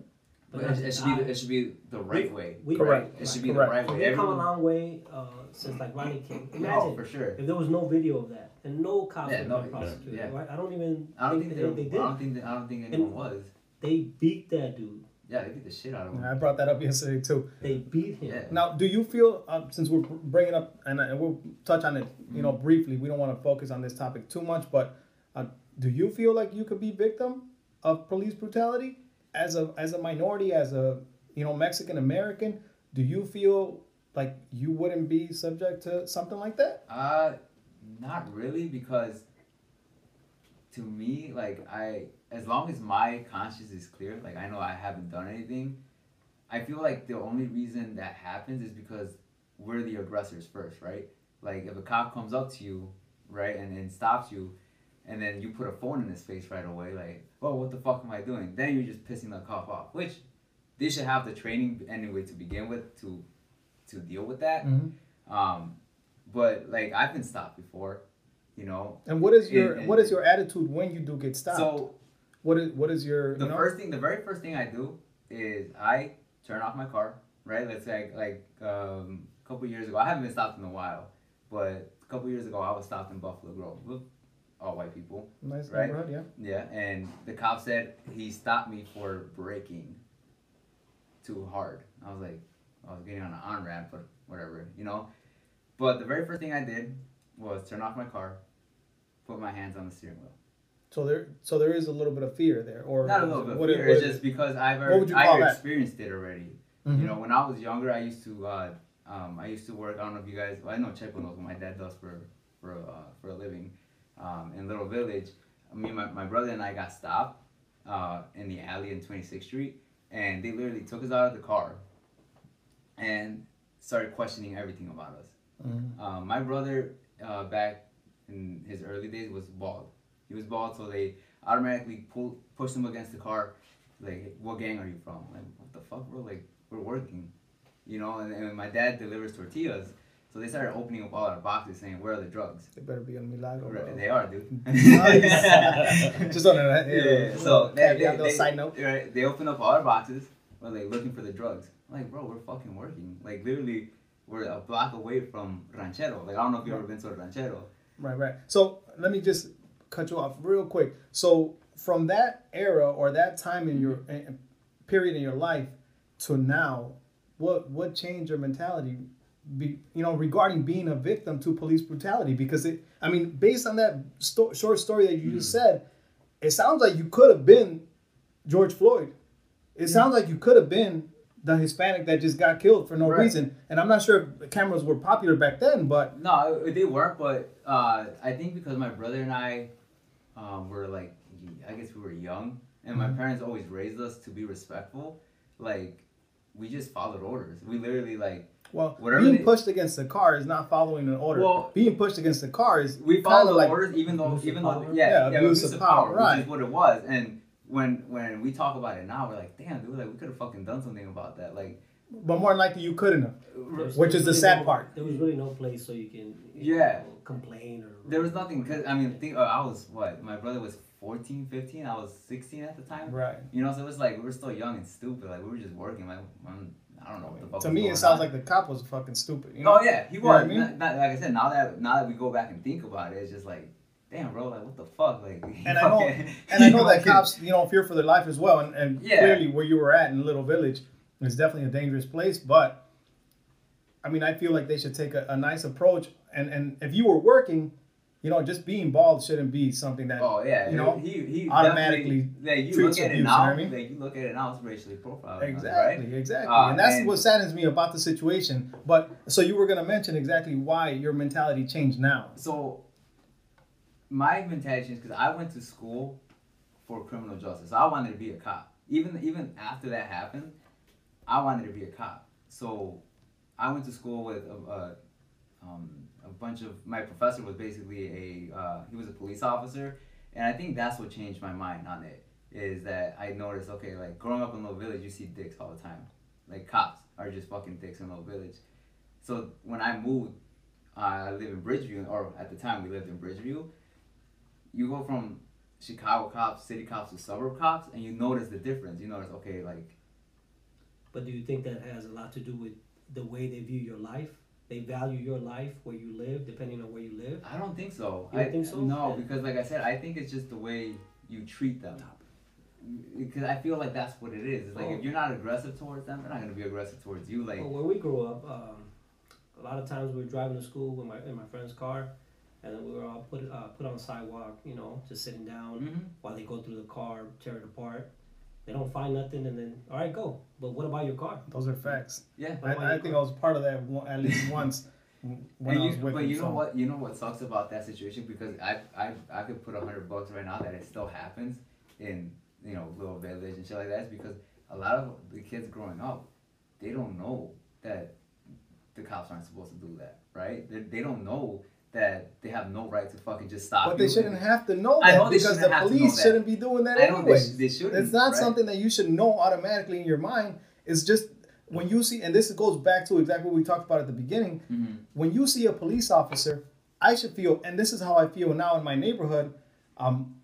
But not it, it should be the, it should be the right way. We, Correct. It should be Correct. the right way. we've come a long way uh, since like Rodney King. Oh, Imagine for sure. if there was no video of that and no cops Yeah, were no- being prosecuted. yeah. Right? I don't even I don't think, think they, they, they I did. don't think that, I don't think anyone And- was. They beat that dude. Yeah, they beat the shit out of him. I brought that up yesterday too. They beat him. Yeah. Now, do you feel uh, since we're bringing up and, and we'll touch on it, you know, briefly. We don't want to focus on this topic too much, but uh, do you feel like you could be victim of police brutality as a as a minority, as a you know Mexican American? Do you feel like you wouldn't be subject to something like that? Uh, not really, because to me, like I, as long as my conscience is clear, like I know I haven't done anything, I feel like the only reason that happens is because we're the aggressors first, right? Like if a cop comes up to you, right, and then stops you, and then you put a phone in his face right away, like, oh, what the fuck am I doing? Then you're just pissing the cop off, which they should have the training anyway to begin with to to deal with that. Mm-hmm. Um, but like I've been stopped before, you know. And what is your And- and- what is your attitude when you do get stopped? So what is what is your the you know? first thing, the very first thing I do is I turn off my car. Right. Let's say like um, a couple years ago, I haven't been stopped in a while, but a couple years ago I was stopped in Buffalo Grove all white people. nice right? neighborhood, yeah. Yeah, and the cop said he stopped me for braking too hard. I was like, I was getting on an on ramp, but whatever, you know. But the very first thing I did was turn off my car, put my hands on the steering wheel. So there so there is a little bit of fear there, or Not a little bit of what fear. It's just because I've already, I've that? experieed it already. Mhm. You know, when I was younger, I used to, uh, um, I used to work. I don't know if you guys. Well, I know Checo knows what my dad does for for uh, for a living um, in Little Village. Me, and my, my brother and I got stopped uh, in the alley in 26th Street, and they literally took us out of the car and started questioning everything about us. Mhm. Um, my brother, uh, back in his early days, was bald. He was bald, so they automatically pull, pushed him against the car. Like, what gang are you from? Like, what the fuck, bro? Like, we're working, you know. And, and my dad delivers tortillas, so they started opening up all our boxes, saying, "Where are the drugs?" They better be on Milagro. Right, They are, dude. Just on that. yeah, yeah, yeah. So they, they, they, side note. right, they open up all our boxes. We're like looking for the drugs. I'm like, bro, we're fucking working. Like literally, we're a block away from Ranchero. Like I don't know if you've ever been to Ranchero. Right, right. So let me just cut you off real quick. So from that era or that time in your eh, period in your life to now, what what changed your mentality? Be, you know, regarding being a victim to police brutality, because it. I mean, based on that sto- short story that you just said, it sounds like you could have been George Floyd. It sounds like you could have been the Hispanic that just got killed for no Right. reason. And I'm not sure if cameras were popular back then, but No, it- they weren't, but uh, I think because my brother and I um, were like, I guess we were young, and my parents always raised us to be respectful. Like, we just followed orders. We literally like Well, Whatever being they- pushed against the car is not following an order. Well- being pushed against the car is we kinda the like orders, even though Abuse even though yeah, Yeah, yeah, abuse of power, which right. is what it was. And when when we talk about it now, we're like, damn, dude, like we could have fucking done something about that. Like, but more than likely you couldn't have. There's- Which there's is the really sad no- part. There was really no place so you can you Yeah. know, complain or there was nothing because I mean, think uh, I was what my brother was 14, 15, I was sixteen at the time. Right. You know, so it was like we were still young and stupid. Like we were just working. Like I'm, I don't know what the fuck. To me, it sounds on. like the cop was fucking stupid. You know? Oh yeah, he know was. what I mean? Not- like I said, now that now that we go back and think about it, it's just like, damn, bro, like what the fuck, like. And I know, and I know that cops, you know, fear for their life as well. And, and Yeah. clearly, where you were at in the Little Village is definitely a dangerous place. But I mean, I feel like they should take a, a nice approach. And and if you were working, you know, just being bald shouldn't be something that. Oh yeah, you know, he he automatically like you look at it abuse, you know I mean? like you look at it now, it's racially profiled. Exactly, Right? exactly, Uh, and that's and- what saddens me about the situation. But so you were gonna mention exactly why your mentality changed now. So my mentality is because I went to school for criminal justice. I wanted to be a cop. even even after that happened, I wanted to be a cop. So I went to school with a, a, um, a bunch of my professor was basically a uh, he was a police officer, and I think that's what changed my mind on it. Is that I noticed okay, like growing up in a Little Village, you see dicks all the time, like cops are just fucking dicks in a Little Village. So when I moved, uh, I live in Bridgeview, or at the time we lived in Bridgeview. You go from Chicago cops, city cops to suburb cops, and you notice the difference. You notice, okay, like But do you think that has a lot to do with the way they view your life? They value your life where you live, depending on where you live. I don't think so. Don't I think so? No, because like I said, I think it's just the way you treat them. Because I feel like that's what it is. It's like Oh. if you're not aggressive towards them, they're not gonna be aggressive towards you. Like Well, where we grew up, um, a lot of times we were driving to school in my in my friend's car, and then we were all put uh, put on the sidewalk, you know, just sitting down mhm. while they go through the car, tear it apart. They don't find nothing, and then all right, go. But what about your car? Those are facts. yeah. I, I your think I was part of that one, at least once when And I you, was with but him. you know so- what? You know what sucks about that situation because I I I could put a hundred bucks right now that it still happens in you know little village and shit like that. Is because a lot of the kids growing up, they don't know that the cops aren't supposed to do that, right? They, they don't know that they have no right to fucking just stop. But they shouldn't have to know that know because the have to know police shouldn't be doing that anyway. they, sh- they shouldn't. It's not right? something that you should know automatically in your mind. It's just when you see, and this goes back to exactly what we talked about at the beginning. Mhm. When you see a police officer, I should feel, and this is how I feel now in my neighborhood. Um,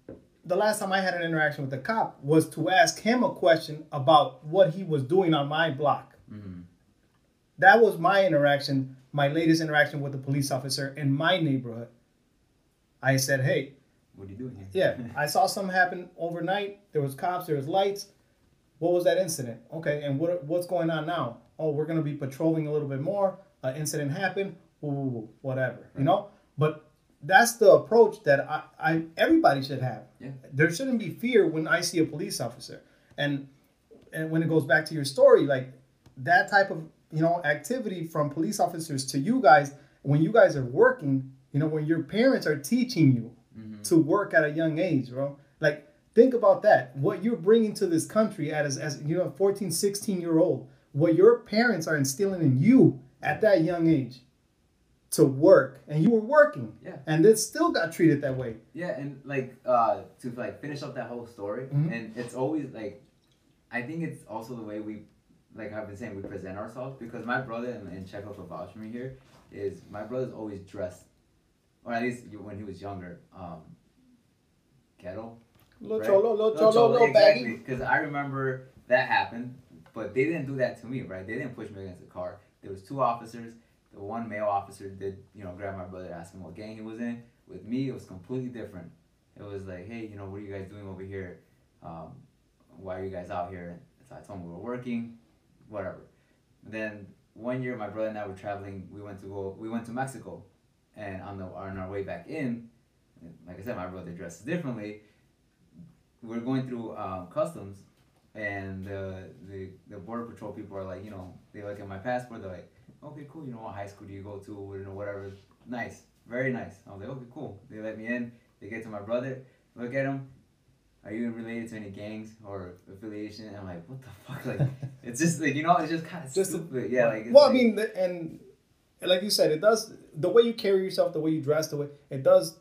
the last time I had an interaction with a cop was to ask him a question about what he was doing on my block. Mhm. That was my interaction, my latest interaction with a police officer in my neighborhood. I said, "Hey, What are you doing here? yeah, I saw something happen overnight. There was cops, there was lights. What was that incident? Okay, and what what's going on now? Oh, we're gonna be patrolling a little bit more. An incident happened. Woo, whatever, you know. But that's the approach that I, I everybody should have. Yeah. There shouldn't be fear when I see a police officer, and and when it goes back to your story, like that type of you know activity from police officers to you guys when you guys are working, you know, when your parents are teaching you Mhm. to work at a young age, bro. Like, think about that. What you're bringing to this country at as, as you know, 14, 16 year old, what your parents are instilling in you at that young age to work. And you were working. Yeah. And it still got treated that way. Yeah, and like uh to like finish up that whole story, Mhm. and it's always like, I think it's also the way we, like I've been saying, we present ourselves because my brother in, and check out the vouch me here is my brother's always dressed, or at least when he was younger, um, ghetto. Lo Right. cholo, lo Lo cholo, cholo, exactly. baggy. Because I remember that happened, but they didn't do that to me, right? They didn't push me against the car. There was two officers. The one male officer did, you know, grab my brother, ask him what gang he was in. With me, it was completely different. It was like, hey, you know, what are you guys doing over here? Um, why are you guys out here? So I told him we were working, whatever. Then one year, my brother and I were traveling. We went to go. We went to Mexico, and on the on our way back in, like I said, my brother dresses differently we're going through um, customs, and uh, the the border patrol people are like, you know, they look at my passport. They're like, okay, cool. You know, what high school do you go to? You know, whatever. Nice, very nice. I was like, okay, cool. They let me in. They get to my brother. Look at him. Are you related to any gangs or affiliation? And I'm like, what the fuck? Like, it's just like you know, it's just kind of Just a- stupid. yeah, like. it's Well, I mean, the, and like you said, it does, the way you carry yourself, the way you dress, the way, it does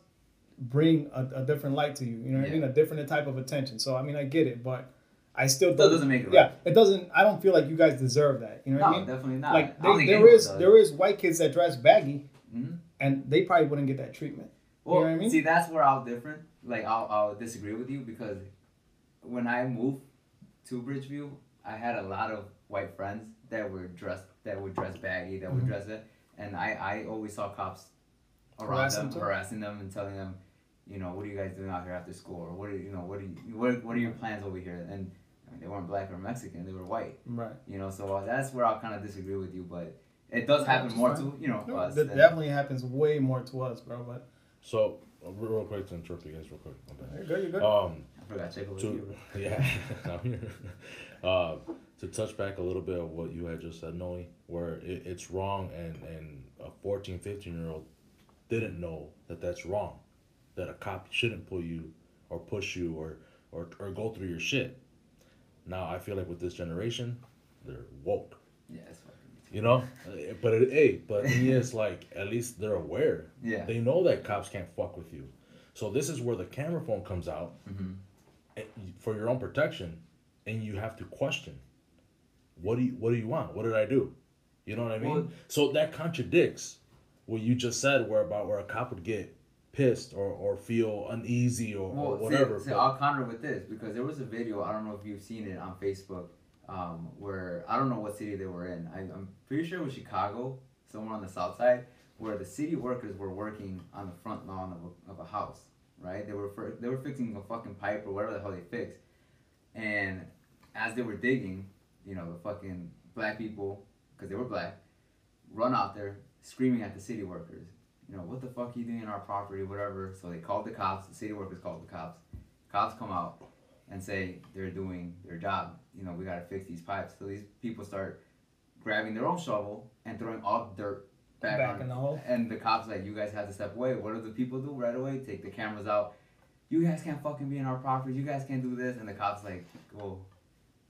bring a, a different light to you. You know what I mean? A different type of attention. So, I mean, I get it, but I still don't. doesn't make it Yeah, it doesn't. I don't feel like you guys deserve that. You know what no, I mean? definitely not. Like I they, there is there is white kids that dress baggy, Mhm. and they probably wouldn't get that treatment. Well, You know what I mean? see, that's where I'll different. Like, I'll, I'll disagree with you because when I moved to Bridgeview, I had a lot of white friends that were dressed, that would dress baggy, that would Mhm. dress it, and I, I always saw cops around Harassing them, them? harassing them, and telling them, you know, what are you guys doing out here after school, or what are you know, what are you, what, what are your plans over here? And I mean, they weren't black or Mexican, they were white, Right. you know. So uh, that's where I'll kind of disagree with you, but it does happen more fine. to you know No, us. that definitely happens way more to us, bro. But So, real real quick to interrupt you guys, real quick. my you're good. You're good. Um, I forgot check over to you. yeah, I'm here. uh, to touch back a little bit of what you had just said, Noe, where it, it's wrong, and and a 14, 15 year old didn't know that that's wrong, that a cop shouldn't pull you or push you or or or go through your shit. Now I feel like with this generation, they're woke. Yeah, it's fucking. You know, Uh, but it, hey, but he is like at least they're aware. Yeah. They know that cops can't fuck with you. So this is where the camera phone comes out Mm-hmm. eh, for your own protection, and you have to question. What do you What do you want? What did I do? You know what I mean? Well- so that contradicts what you just said, where about where a cop would get pissed or, or feel uneasy or, or Well, whatever. See, see, I'll counter with this because there was a video. I don't know if you've seen it on Facebook, um, where I don't know what city they were in. I, I'm pretty sure it was Chicago, somewhere on the south side, where the city workers were working on the front lawn of a, of a house. Right? They were for, they were fixing a fucking pipe or whatever the hell they fixed, and as they were digging, you know, the fucking black people, because they were black, run out there screaming at the city workers you know, what the fuck are you doing in our property, whatever. So they called the cops, the city workers called the cops. Cops come out and say they're doing their job. You know, we gotta fix these pipes. So these people start grabbing their own shovel and throwing all the dirt back, Back on in the hole. And the cops like, you guys have to step away. What do the people do right away? Take the cameras out. You guys can't fucking be in our property. You guys can't do this. And the cops like, well,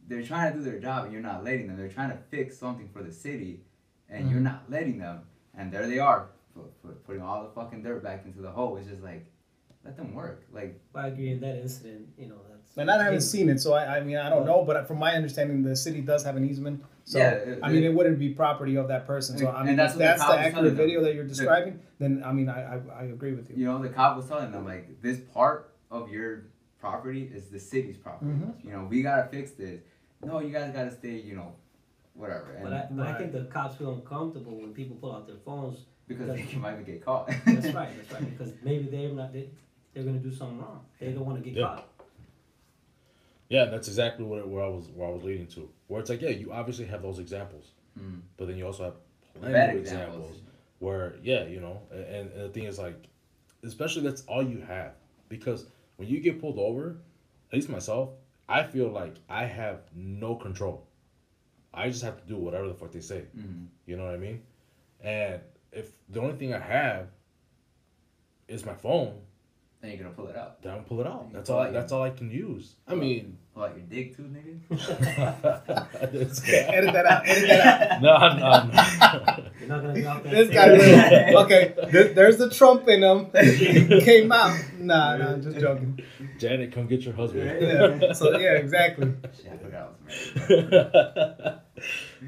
they're trying to do their job and you're not letting them. They're trying to fix something for the city and you're mm-hmm. not letting them. And there they are, pu- pu- putting all the fucking dirt back into the hole. It's just like, let them work. Like, well, I agree in that incident. You know, that's. And I haven't seen it, so I, I mean I don't know. But from my understanding, the city does have an easement. So Yeah, it- I mean, it- it wouldn't be property of that person. So I And mean, that's if what the that's the was accurate telling them. video that you're The- describing, then I mean I, I, I agree with you. you know, the cop was telling them, like, this part of your property is the city's property. Mhm. You know, we gotta fix this. No, you guys gotta stay, you know, whatever. And But I, but I think the cops feel uncomfortable when people pull out their phones. because they might even get caught. That's right. That's right. Because maybe they're not. They, they're gonna do something wrong. They don't want to get Yeah. caught. Yeah, that's exactly what where I was where I was leading to. Where it's like, yeah, you obviously have those examples, Mm. but then you also have plenty Bad of examples. examples where, yeah, you know, and, and the thing is like, especially that's all you have because when you get pulled over, at least myself, I feel like I have no control. I just have to do whatever the fuck they say. Mhm. You know what I mean? And if the only thing I have is my phone, Then you're gonna pull it out. then I pull it out. That's all. out I, your- that's all I can use. I mean, Pull out your dick too, nigga. Edit that out. Edit that out. no, no, no. You're not gonna drop. This thing. guy will. Okay, there, there's the Trump in him. Came out. Nah, nah, I'm just joking. Janet, come get your husband. Yeah. So yeah, exactly. Shit, I forgot I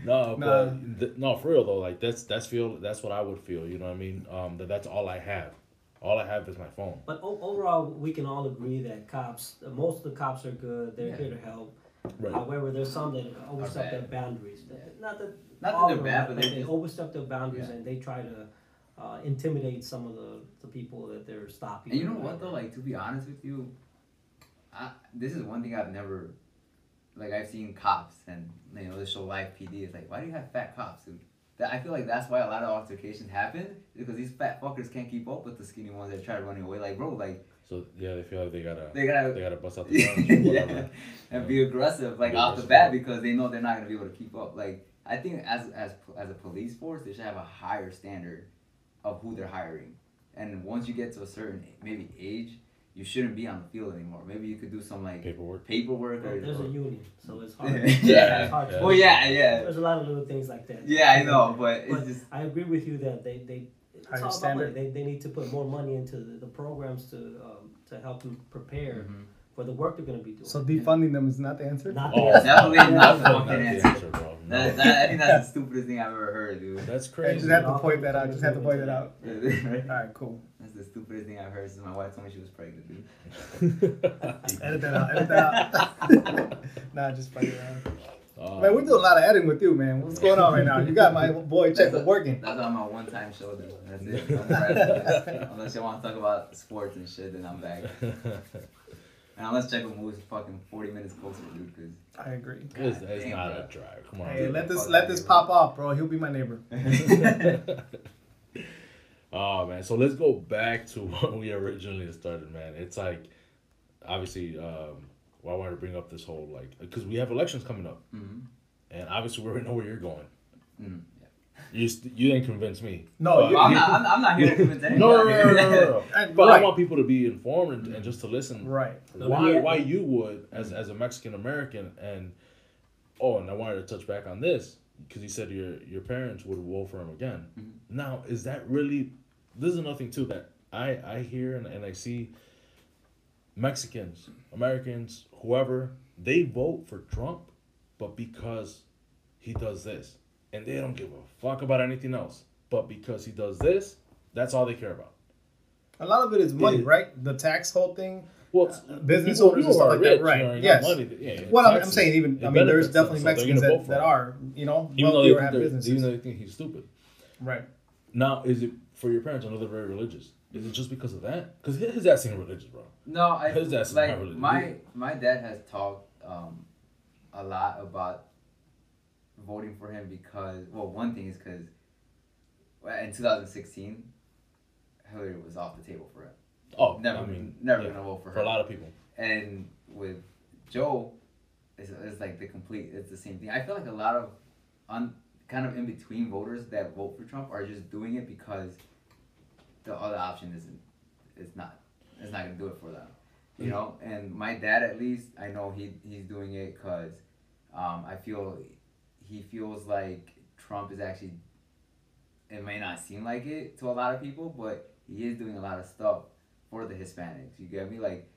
no, Nah. but th- no, for real though. Like that's that's feel that's what I would feel. You know what I mean? Um, that that's all I have. All I have is my phone. But o- overall, we can all agree that cops, most of the cops are good. They're Yeah. here to help. Right. However, there's some that overstep their boundaries. Not that Not that they're of them bad, but but they they overstep their boundaries Yeah. and they try to uh, intimidate some of the, the people that they're stopping. And you know what though? Like to be honest with you, I this is one thing I've never like I've seen cops and you know this show live PD. It's like why do you have fat cops? And that I feel like that's why a lot of altercations happen because these fat fuckers can't keep up with the skinny ones that try running away. Like bro, like So yeah, they feel like they gotta they gotta they gotta bust out the yeah, and be aggressive like Be off the bat because they know they're not gonna be able to keep up. Like I think as as as a police force, they should have a higher standard of who they're hiring. And once you get to a certain maybe age, you shouldn't be on the field anymore. Maybe you could do some like Paperwork. paperwork Well, or, there's a union, so it's hard. Yeah. it's hard Yeah. well, yeah, yeah, There's a lot of little things like that. yeah. I know, but But it's just I agree with you that they they it's all about standard. money. They, they need to put more money into the, the programs to um, to help them prepare Mhm. For the work they're going to be doing. So defunding them is not the answer. not Oh, the definitely Yeah, not the fucking answer. answer, bro. No. that, that, I think that's the stupidest thing I've ever heard, dude. That's I crazy. just have to point that out. Just have to point that out. All right, cool. That's the stupidest thing I've heard since my wife told me she was pregnant, dude. Edit that out. Edit that out. nah, just fight it out. Oh, Man, we're doing a lot of editing with you, man. What's going on right now? You got my boy Check working. That's on my one-time show, dude. That's it. Unless you want to talk about sports and shit, then I'm back. And unless Checo moves fucking 40 minutes closer, dude, because I agree. It's, it's Damn, not bro. a drive. Come on. Hey, dude. let this let this pop off, bro. He'll be my neighbor. oh man, so let's go back to when we originally started, man. It's like obviously, um, well, I wanted to bring up this whole like because we have elections coming up, Mhm. and obviously we already know where you're going. Mm, You st- you didn't convince me. No, you- Well, I'm not. I'm, I'm not here to convince anyone. no, no, no, no, no, no, no. And- But right. I want people to be informed and, and just to listen. Right. Why Yeah. why you would as as a Mexican American and oh, and I wanted to touch back on this because you said your your parents would vote for him again. Mm-hmm. Now is that really? This is nothing too that I I hear and, and I see. Mexicans, Americans, whoever they vote for Trump, but because he does this, and they don't give a fuck about anything else. But because he does this, that's all they care about. A lot of it is money, Yeah. right? The tax whole thing. Well, it's- business people- owners and stuff are like that, right, you know, you yes. money, yeah, yeah, Well, I'm, I'm saying even I mean, there's benefits them, definitely so Mexicans that, that are you know even though wealthy they or think have they're- businesses. even though they think he's stupid. right. Now, is it for your parents? I know they're very religious. Is it just because of that? Because his ass ain't religious, bro. No, I His ass is like not really my my dad has talked um, a lot about voting for him because well, one thing is because in 2016, Hillary was off the table for him. Oh, Never, I mean, never yeah, gonna vote for her. for a lot of people. And with Joe, it's, it's like the complete. It's the same thing. I feel like a lot of un, kind of in between voters that vote for Trump are just doing it because the other option isn't. It's not. It's not gonna do it for them. You know. And my dad, at least, I know he he's doing it because um, I feel he feels like Trump is actually. It may not seem like it to a lot of people, but he is doing a lot of stuff for the Hispanics. You get me? Like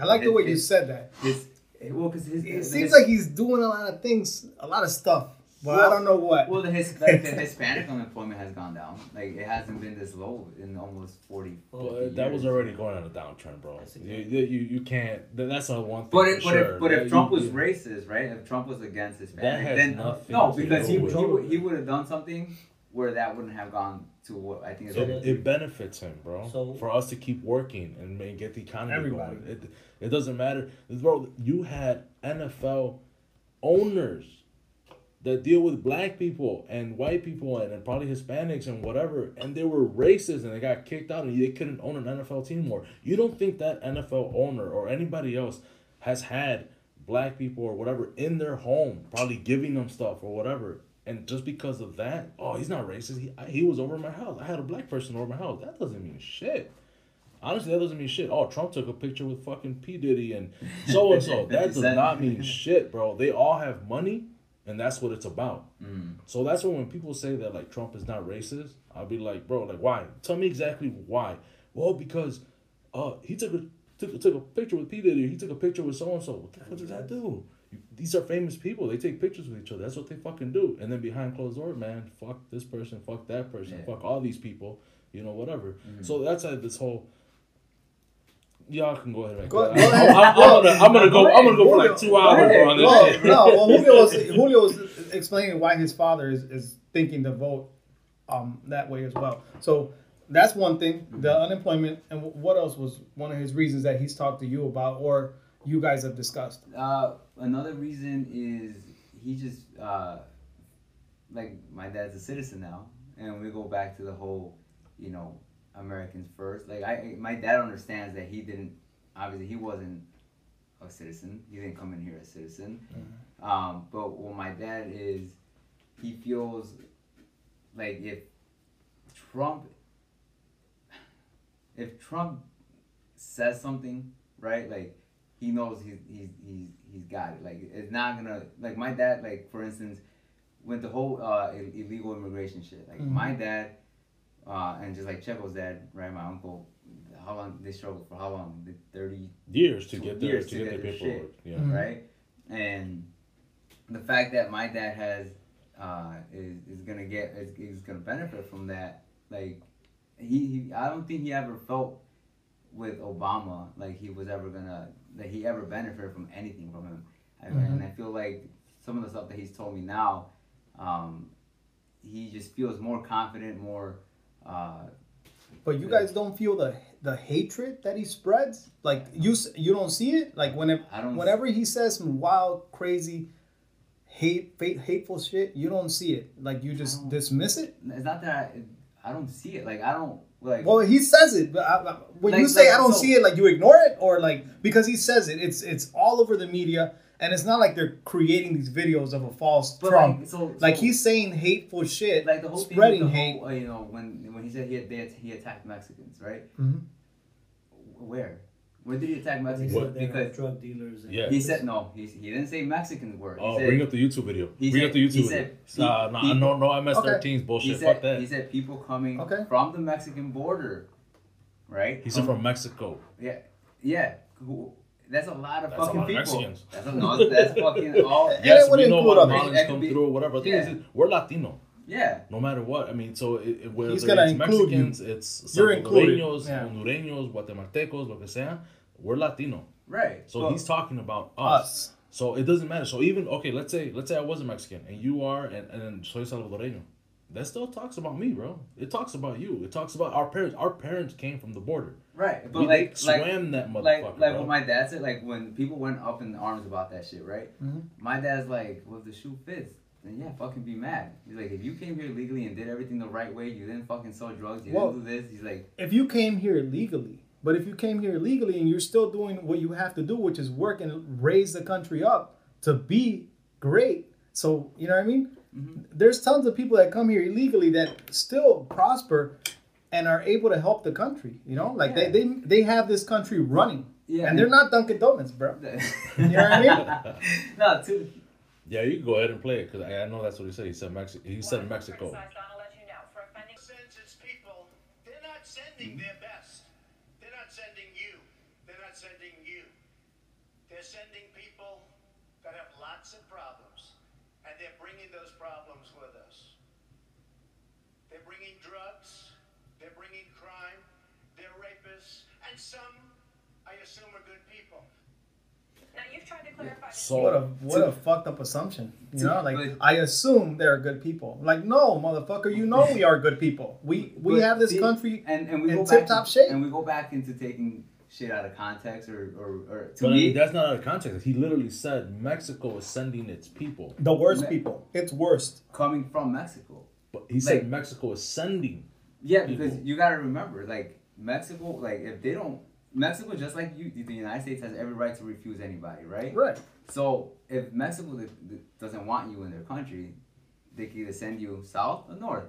I like the his- way you said that. his, eh, well, because It his- seems his- like he's doing a lot of things, a lot of stuff, but I don't know what. well, the, his, like, the Hispanic unemployment has gone down. Like it hasn't been this low in almost forty. Well, 50 that was already going on a downtrend, bro. You, you, you can't. That's not one thing. But for if, but sure. if but That if Trump you- was you- racist, right? If Trump was against Hispanic, has then nothing no, to because he with- he, would- he would have done something where that wouldn't have gone to what I think is It, So- it benefits him, bro. So- for us to keep working and ma- get the economy Everybody. going. It, it doesn't matter, bro. You had NFL owners that deal with black people and white people and, and probably Hispanics and whatever, and they were racist and they got kicked out and they couldn't own an NFL team more. You don't think that NFL owner or anybody else has had black people or whatever in their home, probably giving them stuff or whatever. And just because of that, oh, he's not racist. He, I- he was over my house. I had a black person over my house. That doesn't mean shit. Honestly, that doesn't mean shit. Oh, Trump took a picture with fucking P. Diddy and so and so. That does 50 not mean shit, bro. They all have money, and that's what it's about. Mm. So that's why when people say that like Trump is not racist, I'll be like, bro, like why? Tell me exactly why. Well, because uh he took a took, took a picture with P Diddy. He took a picture with so and so. What the fuck does that do? You- These are famous people. They take pictures with each other. That's what they fucking do. And then behind closed doors, man, fuck this person, fuck that person, Yeah. fuck all these people. You know, whatever. Mhm. So that's how this whole. Y'all can go ahead and Go- that. go I'm, ahead. I'm, I'm gonna, I'm gonna go. I'm gonna go for like two hours ahead. on this well, no, well, Julio was Julio was explaining why his father is, is thinking to vote um, that way as well. So that's one thing. The unemployment and what else was one of his reasons that he's talked to you about or you guys have discussed. Uh, another reason is he just uh, like my dad's a citizen now, and we go back to the whole, you know, Americans first. Like I, my dad understands that he didn't. Obviously, he wasn't a citizen. He didn't come in here a citizen. Um, but what my dad is, he feels like if Trump, if Trump says something, right, like he knows he's he's he's he's got it. Like it's not gonna like my dad. Like for instance, with the whole uh, ill- illegal immigration shit. Like Mhm. my dad, uh, and just like Checo's dad, right? My uncle. How long they struggled for? How long? The Thirty years to get their to to get get their their paperwork. Yeah. Mhm. right? And the fact that my dad has uh, is is gonna get is, is gonna benefit from that. Like he, he, I don't think he ever felt with Obama like he was ever gonna that he ever benefited from anything from him. I mean, And I feel like some of the stuff that he's told me now, um, he just feels more confident, more. Uh, But you guys don't feel the the hatred that he spreads? Like you you don't see it? Like whenever I don't. whenever he says some wild, crazy, hate, hate hateful shit, you don't see it. Like you just dismiss it. It's not that I, I don't see it. Like I don't Like, Well, he says it. But I, when you say like, I don't so- see it, like you ignore it, or like because he says it, it's it's all over the media, and it's not like they're creating these videos of a false but Trump. like, so, Like so- he's saying hateful shit, like the whole spreading with the hate. Whole, uh, you know, when when he said he had, they had, he attacked Mexicans, right? Mhm. Where? Where did he attack Mexicans? said they're Because drug dealers. And Yeah. he said no. He, he didn't say Mexicans were. He Oh, said, bring up the YouTube video. he Bring said- up the YouTube he video. said Nah, pe- nah, people- no, no MS-13s He bullshit. said, Fuck that. he said people coming Okay. from the Mexican border, right? He said Um, from Mexico. Yeah, yeah. Who, that's a lot of That's a fucking lot of people. Mexicans. That's a, no, that's fucking all. Yeah, Yes, it we know include why others. Malians That come be- through or whatever. The thing yeah. is, we're Latino, Yeah, no matter what. I mean, so it, it, whether He's it's gonna include you. Mexicans, it's You're included, Salvadoreños, yeah. Hondureños, Guatemaltecos, lo que sea, we're Latino. right. So Well, he's talking about us. Us. So it doesn't matter. So even okay, let's say let's say I was a Mexican and you are, and and then soy salvadoreño. That still talks about me, bro. It talks about you. It talks about our parents. Our parents came from the border. right, but we like, like, that motherfucker, like, like bro. what my dad said. Like when people went up in arms about that shit, right? Mhm. My dad's like, well, if the shoe fits, then yeah, fucking be mad. He's like, if you came here legally and did everything the right way, you didn't fucking sell drugs, you Well- didn't do this. He's like, If you came here legally, but if you came here legally and you're still doing what you have to do, which is work and raise the country up to be great. So you know what I mean? Mm-hmm. There's tons of people that come here illegally that still prosper and are able to help the country. You know, like Yeah. they, they they have this country running, yeah, and they're not Dunkin' Donuts, bro. you know what I mean? no, too. Yeah, you can go ahead and play it because I, I know that's what he said. He said Mexico. He said Mexico. sends its people, they're not sending their best. They're not sending you. They're not sending you. They're sending people that have lots of problems, and they're bringing those problems with us. They're bringing drugs, they're bringing crime, they're rapists, and some, I assume, are good people. Now tried to clarify. this. So What a what a fucked up assumption. You know, like But- I assume they're good people. Like no, motherfucker, you know we are good people. We we But have this see, country and, and we in go back tip-top shape. and we go back into taking shit out of context or or, or to But I me mean, that's not out of context. He literally said Mexico is sending its people. the worst Me- people. It's worst. coming from Mexico. But he said Like- Mexico is sending. Yeah, because you gotta remember, like Mexico, like if they don't, Mexico just like you, the United States has every right to refuse anybody, right? Right. So if Mexico th- th- doesn't want you in their country, they can either send you south or north,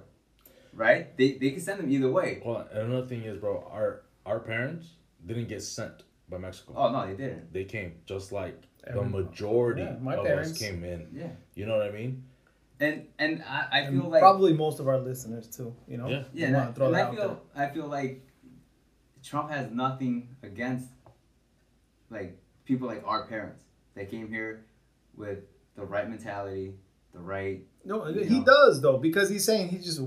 right? They, they can send them either way. Well, and another thing is, bro, our our parents didn't get sent by Mexico. Oh no, they didn't. They came just like the majority Yeah, my of parents. us came in. Yeah, You know what I mean? and and I, I And feel like probably most of our listeners too. You know. Yeah. yeah, and, I, throw and that I out feel I feel like Trump has nothing against like people like our parents that came here with the right mentality, the right No, he know. does though because he's saying he just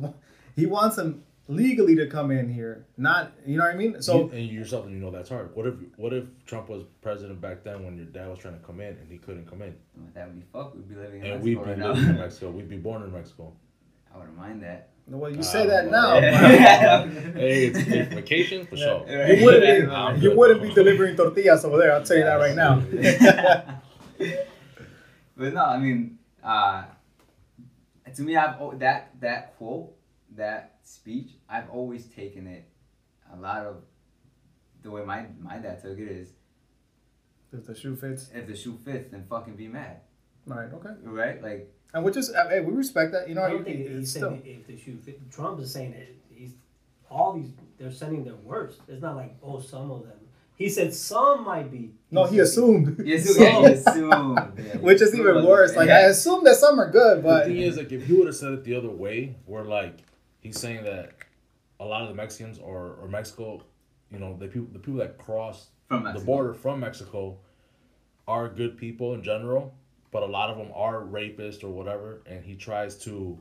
he wants them legally to come in here, not you know what I mean. So You- and you yourself, you know that's hard. What if what if Trump was president back then when your dad was trying to come in and he couldn't come in, With that we fuck, we'd be living in and Mexico we'd be right now. living in Mexico, we'd be born in Mexico. I wouldn't mind that. Well, you Uh, say that now. hey, it's, it's vacation for sure. You wouldn't be, you wouldn't be delivering tortillas over there. I'll tell you that right now. but no, I mean, uh, to me, I've al- that that quote, that speech, I've always taken it. A lot of the way my my dad took it is, if the shoe fits, if the shoe fits, then fucking be mad, Right. okay. right? Like, And which is, uh, hey, we respect that. You know, I don't think he's saying if the shoe fit. Trump is saying that he's all these they're sending their worst. It's not like oh some of them. He said some might be. No, he assumed. you assume, yeah, you assume, yeah, Which is even worse. Like I assume that some are good, The but thing is, like, if he would have said it the other way, where like he's saying that a lot of the Mexicans or, or Mexico, you know, the people the people that cross from the border from Mexico are good people in general, but a lot of them are rapists or whatever, and he tries to,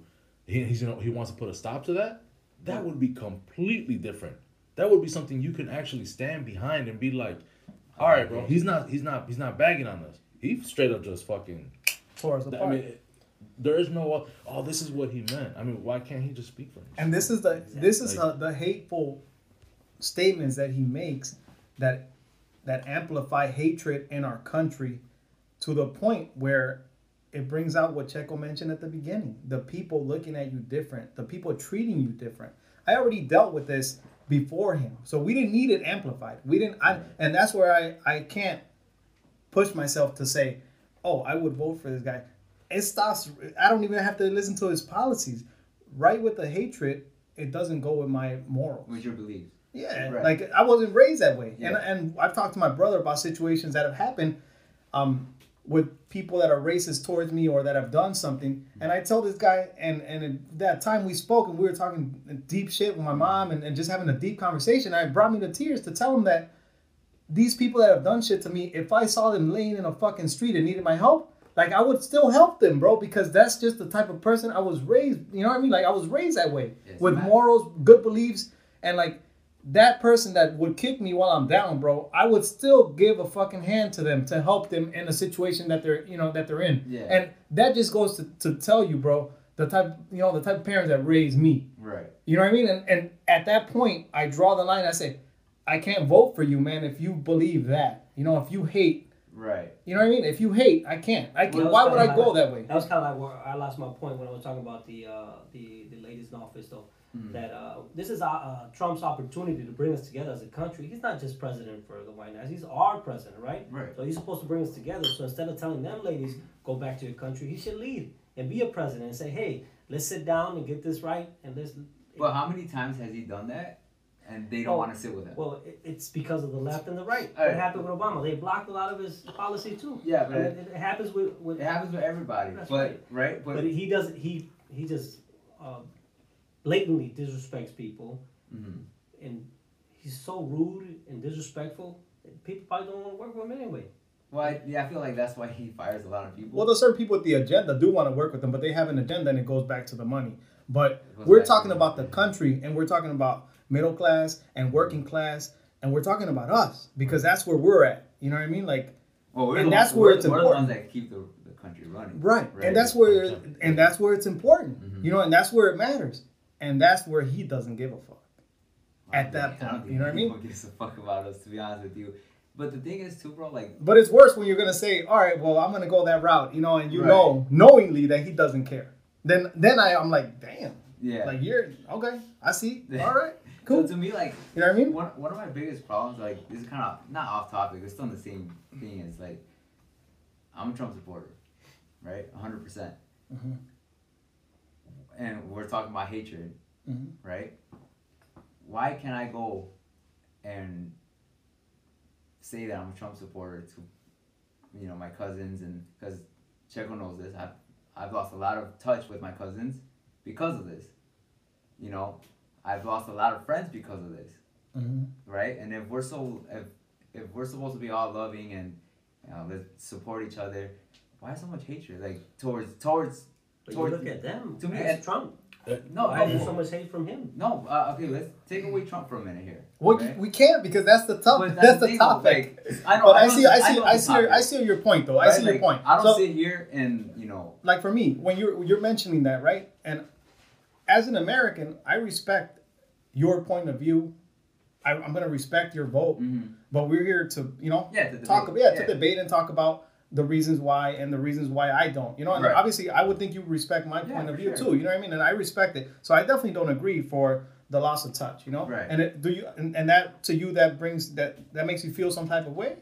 he, he's you know he wants to put a stop to that. That would be completely different. That would be something you can actually stand behind and be like, all right, bro, he's not he's not he's not bagging on us. He straight up just fucking. tore us I apart. mean, there is no oh this is what he meant. I mean, why can't he just speak for himself? And this is the this is Like- uh, the hateful statements that he makes that that amplify hatred in our country to the point where it brings out what Checo mentioned at the beginning. The people looking at you different, the people treating you different. I already dealt with this before him. So we didn't need it amplified. We didn't I and that's where I I can't push myself to say, "Oh, I would vote for this guy." It stops I don't even have to listen to his policies. Right with the hatred, it doesn't go with my morals. With your beliefs. Yeah, Right. like I wasn't raised that way, and and I've talked to my brother about situations that have happened, um, with people that are racist towards me or that have done something, and I tell this guy, and and at that time we spoke and we were talking deep shit with my mom and, and just having a deep conversation. And it brought me to tears to tell him that these people that have done shit to me, if I saw them laying in a fucking street and needed my help, like I would still help them, bro, because that's just the type of person I was raised. You know what I mean? Like I was raised that way Yes, with man. morals, good beliefs, and like that person that would kick me while I'm down, bro, I would still give a fucking hand to them to help them in a situation that they're, you know, that they're in. Yeah. And that just goes to, to tell you, bro, the type, you know, the type of parents that raised me. Right. You know what I mean? And and at that point, I draw the line. I say, I can't vote for you, man, if you believe that. You know, if you hate, Right. you know what I mean? If you hate, I can't. I Well, can. that Why would I kinda go like- that way? That was kind of like where I lost my point when I was talking about the uh, the the ladies in office, though. Mm-hmm. That uh, this is uh, uh, Trump's opportunity to bring us together as a country. He's not just president for the white House; he's our president, right? Right. So he's supposed to bring us together. So instead of telling them ladies go back to your country, he should lead and be a president and say, "Hey, let's sit down and get this right and let's." Well, how many times has he done that? And they don't want to sit with him. Well, it, it's because of the left and the right. All What right. happened with Obama? They blocked a lot of his policy too. Yeah, but it- it, it happens with with it happens with everybody. But right. right. But, But he doesn't. He he just uh, blatantly disrespects people, Mhm. and he's so rude and disrespectful. that People probably don't want to work with him anyway. well, I, yeah, I feel like that's why he fires a lot of people. Well, there's certain people with the agenda do want to work with them, but they have an agenda and it goes back to the money. But we're talking the about the country and we're talking about middle class and working class and we're talking about us because that's where we're at. You know what I mean? Like well, we're and the that's where we're, it's we're the ones important. that keep the, the country running. right. Right. And that's where Exactly. and that's where it's important. Mhm. You know, and that's where it matters. And that's where he doesn't give a fuck. I at that think- I don't point, you know what I mean? gives a fuck about us, to be honest with you. But the thing is, too, bro, like, But it's worse when you're gonna say, "All right, well, I'm gonna go that route," you know, and you Right. know knowingly that he doesn't care. Then, then I, I'm like, "Damn, yeah. like you're okay. I see. All right, cool." So to me, like, You know what I mean? one, one of my biggest problems, like, this is kind of not off topic, it's still in the same thing, is like, I'm a Trump supporter, right? 100%. percent Mhm. And we're talking about hatred, Mhm. right? Why can't I go and say that I'm a Trump supporter to, you know, my cousins and because Checo knows this, I've, I've lost a lot of touch with my cousins because of this. You know, I've lost a lot of friends because of this Mhm. right? And if we're so if if we're supposed to be all loving and you know, let's support each other, why so much hatred like towards towards But you look at them. to me, as and- Trump. no I is so much hate from him? no uh, okay let's take away Trump for a minute here. Well, okay? we can't because that's the top. But That's, the thing, topic. like, I know, but I know- see, I see, know I see, your, I see your point though. I right? see your point. I don't So, sit here and you know like for me, when you're you're mentioning that, right? And as an American, I respect your point of view. I, I'm gonna respect your vote, mhm. but we're here to, you know, yeah to talk debate. yeah, to debate and talk about the reasons why and the reasons why I don't. You know, and Right. obviously I would think you respect my Yeah, point of view sure. too. You know what I mean? And I respect it. So I definitely don't agree for the loss of touch. You know, Right. And it, do you and, and that to you that brings that that makes you feel some type of way?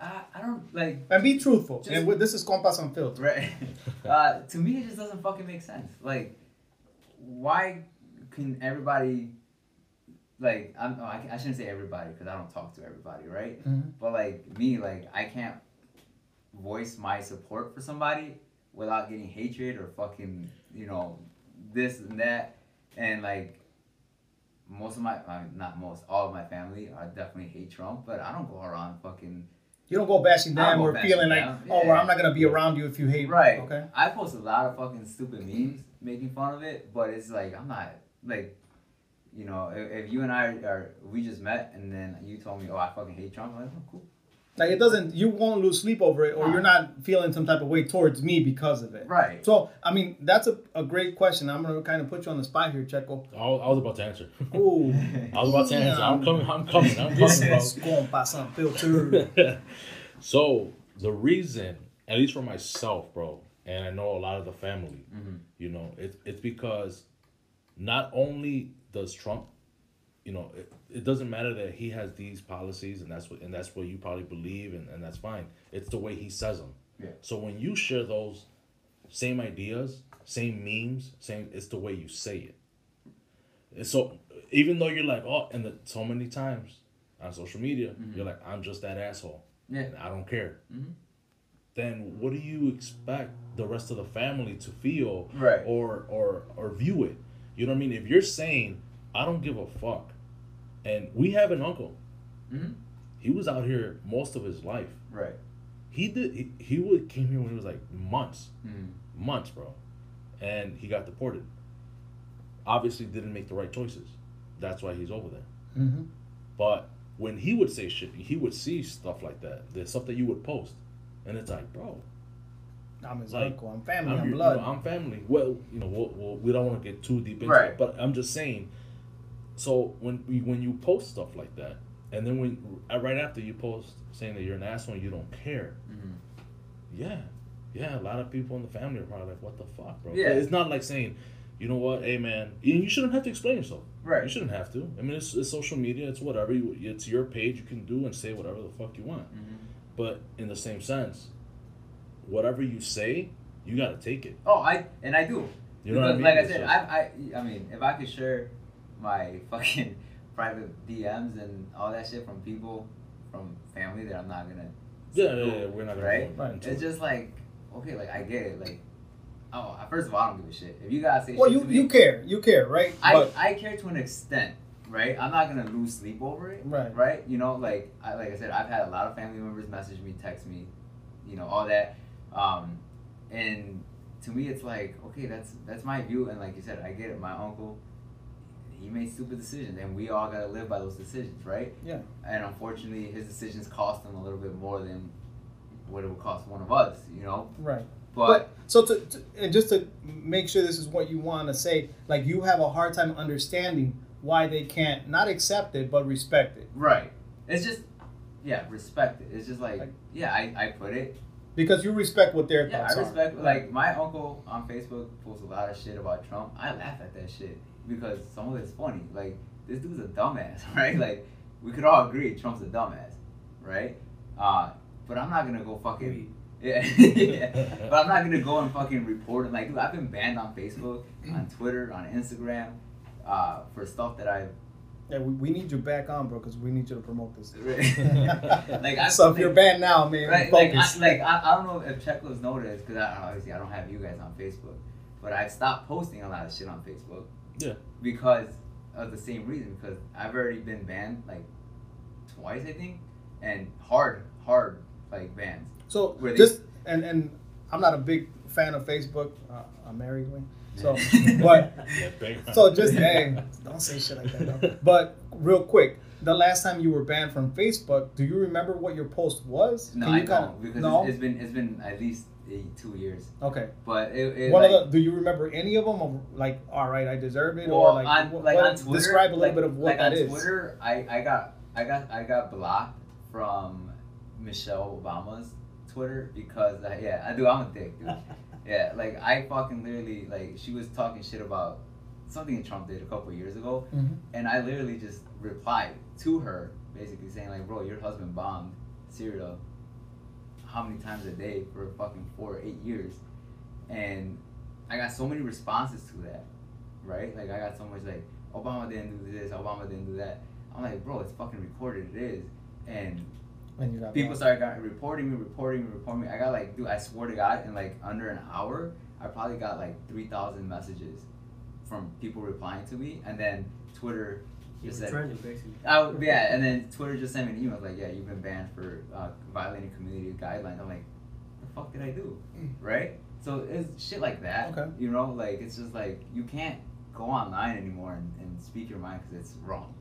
I, I don't like And be truthful. Just- and with, this is compas unfiltered. Right. Uh, to me, it just doesn't fucking make sense. Like, why can everybody, like, I'm, oh, I, I shouldn't say everybody because I don't talk to everybody, right? Mhm. But like me, like, I can't voice my support for somebody without getting hatred or fucking, you know, this and that, and like. Most of my, uh, not most, all of my family, I definitely hate Trump, but I don't go around fucking You don't go bashing them or bashing feeling like, them, oh, well. I'm not gonna be around you if you hate. Right. Okay. I post a lot of fucking stupid memes making fun of it, but it's like I'm not like, you know, if, if you and I are we just met and then you told me, oh, I fucking hate Trump, I'm like, oh, cool. Like it doesn't. You won't lose sleep over it, or Nah. you're not feeling some type of way towards me because of it. Right. So I mean, that's a, a great question. I'm gonna kind of put you on the spot here, Checo. I was, about to answer. Ooh. I was about to answer. I'm coming. I'm coming. I'm This coming, bro. is compas unfiltered. so the reason, at least for myself, bro, and I know a lot of the family, Mhm. you know, it's it's because not only does Trump, you know, it, it doesn't matter that he has these policies and that's what and that's what you probably believe and, and that's fine. It's the way he says them. Yeah. So when you share those same ideas, same memes, same it's the way you say it. And so even though you're like, oh, and the, so many times on social media, you're like, I'm just that asshole. Yeah. And I don't care. Mhm. Then what do you expect the rest of the family to feel Right. or or or view it? You know what I mean? If you're saying I don't give a fuck, and we have an uncle, Mhm. he was out here most of his life. Right. He did. He, he would came here when he was like months, Mhm. months, bro, and he got deported. Obviously, didn't make the right choices. That's why he's over there. Mm-hmm. But when he would say shit, he would see stuff like that. The stuff that you would post, and it's like, bro, I'm his Like, uncle. I'm family. I'm, I'm, blood. You know, I'm family. Well, you know, we'll, we'll, we don't want to get too deep into Right. it, but I'm just saying. So when we, when you post stuff like that, and then when uh, right after you post saying that you're an asshole and you don't care, Mhm. yeah, yeah, a lot of people in the family are probably like, "What the fuck, bro?" Yeah. It's not like saying, you know what, hey man, you shouldn't have to explain yourself. Right. You shouldn't have to. I mean, it's, it's social media. It's whatever. You, it's your page. You can do and say whatever the fuck you want. Mhm. But in the same sense, whatever you say, you got to take it. Oh, I and I do. You know what I mean? Like I said, I, I, I mean, if I could share my fucking private DMs and all that shit from people, from family that I'm not gonna. Yeah, yeah, yeah, we're not gonna right. go It's just like, okay, like I get it. Like, oh, first of all, I don't give a shit. If you guys say well, shit you me, you care. You care, right? I, but I care to an extent, right? I'm not gonna lose sleep over it, Right. Right? You know, like I like I said, I've had a lot of family members message me, text me, you know, all that, um, and to me, it's like okay, that's that's my view, and like you said, I get it. My uncle, he made stupid decisions, and we all gotta live by those decisions, right? Yeah. And unfortunately, his decisions cost him a little bit more than what it would cost one of us, you know. right. But, But so to, to and just to make sure this is what you want to say, like you have a hard time understanding why they can't not accept it but respect it right, it's just yeah, respect it. It's just like, Like- yeah, I, I put it. because you respect what their Yeah, thoughts I respect. are. Like my uncle on Facebook posts a lot of shit about Trump. I laugh at that shit because some of it's funny. Like this dude's a dumbass, right? Like we could all agree Trump's a dumbass, right? Uh, but I'm not gonna go fucking. Yeah, yeah. But I'm not gonna go and fucking report him. Like, dude, I've been banned on Facebook, on Twitter, on Instagram, uh, for stuff that I've. Yeah, we, we need you back on, bro, because we need you to promote this. like, I so if you're banned now, man, Right, like, focus. I, like I, I don't know if Cheklov's noticed because I obviously I don't have you guys on Facebook, but I've stopped posting a lot of shit on Facebook. Yeah. Because of the same reason, because I've already been banned like twice, I think, and hard, hard like bans. So Where they- just and and I'm not a big fan of Facebook. Uh, I'm married, Wayne. So, but so just hey, don't say shit like that. Though. But real quick, the last time you were banned from Facebook, do you remember what your post was? No, Can I you count- don't because no. it's, it's been it's been at least two years. okay. But it, it One like, of the, do you remember any of them? Of like, all right, I deserve it, well, or like, on, like what- on Twitter, describe a little like, bit of what like that on is. Twitter, I, I got I got I got blocked from Michelle Obama's Twitter because I, yeah I do I'm a dick dude yeah like I fucking literally like she was talking shit about something Trump did a couple years ago Mhm. and I literally just replied to her basically saying like bro your husband bombed Syria how many times a day for fucking four or eight years and I got so many responses to that right? Like I got so much like Obama didn't do this, Obama didn't do that. I'm like, bro, it's fucking recorded. It is, and And you got people blocked. started got, reporting me, reporting me, reporting me. I got like, dude, I swear to God, in like under an hour, I probably got like three thousand messages from people replying to me, and then Twitter You just were said, trending, basically. I, yeah, and then Twitter just sent me an email like, yeah, you've been banned for uh, violating community guidelines. I'm like, the fuck did I do, right? So it's shit like that. Okay. You know, like it's just like you can't go online anymore and, and speak your mind because it's wrong.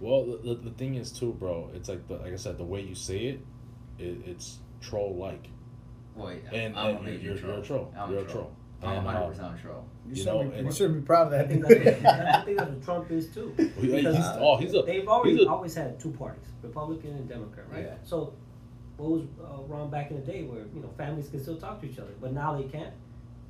Well, the, the, the thing is too, bro. It's like the, like I said, the way you say it, it it's troll like, Boy, and, I'm a and major you're, troll. you're a troll. I'm you're a a troll. I'm And, uh, 100 percent a troll. You, you should know, be, you should be proud of I that. think that's, I think that's what Trump is too. Because he's- oh, he's a- they've always he's a- always had two parties, Republican and Democrat, right? Yeah. So what was uh, wrong back in the day where you know families could still talk to each other, but now they can't.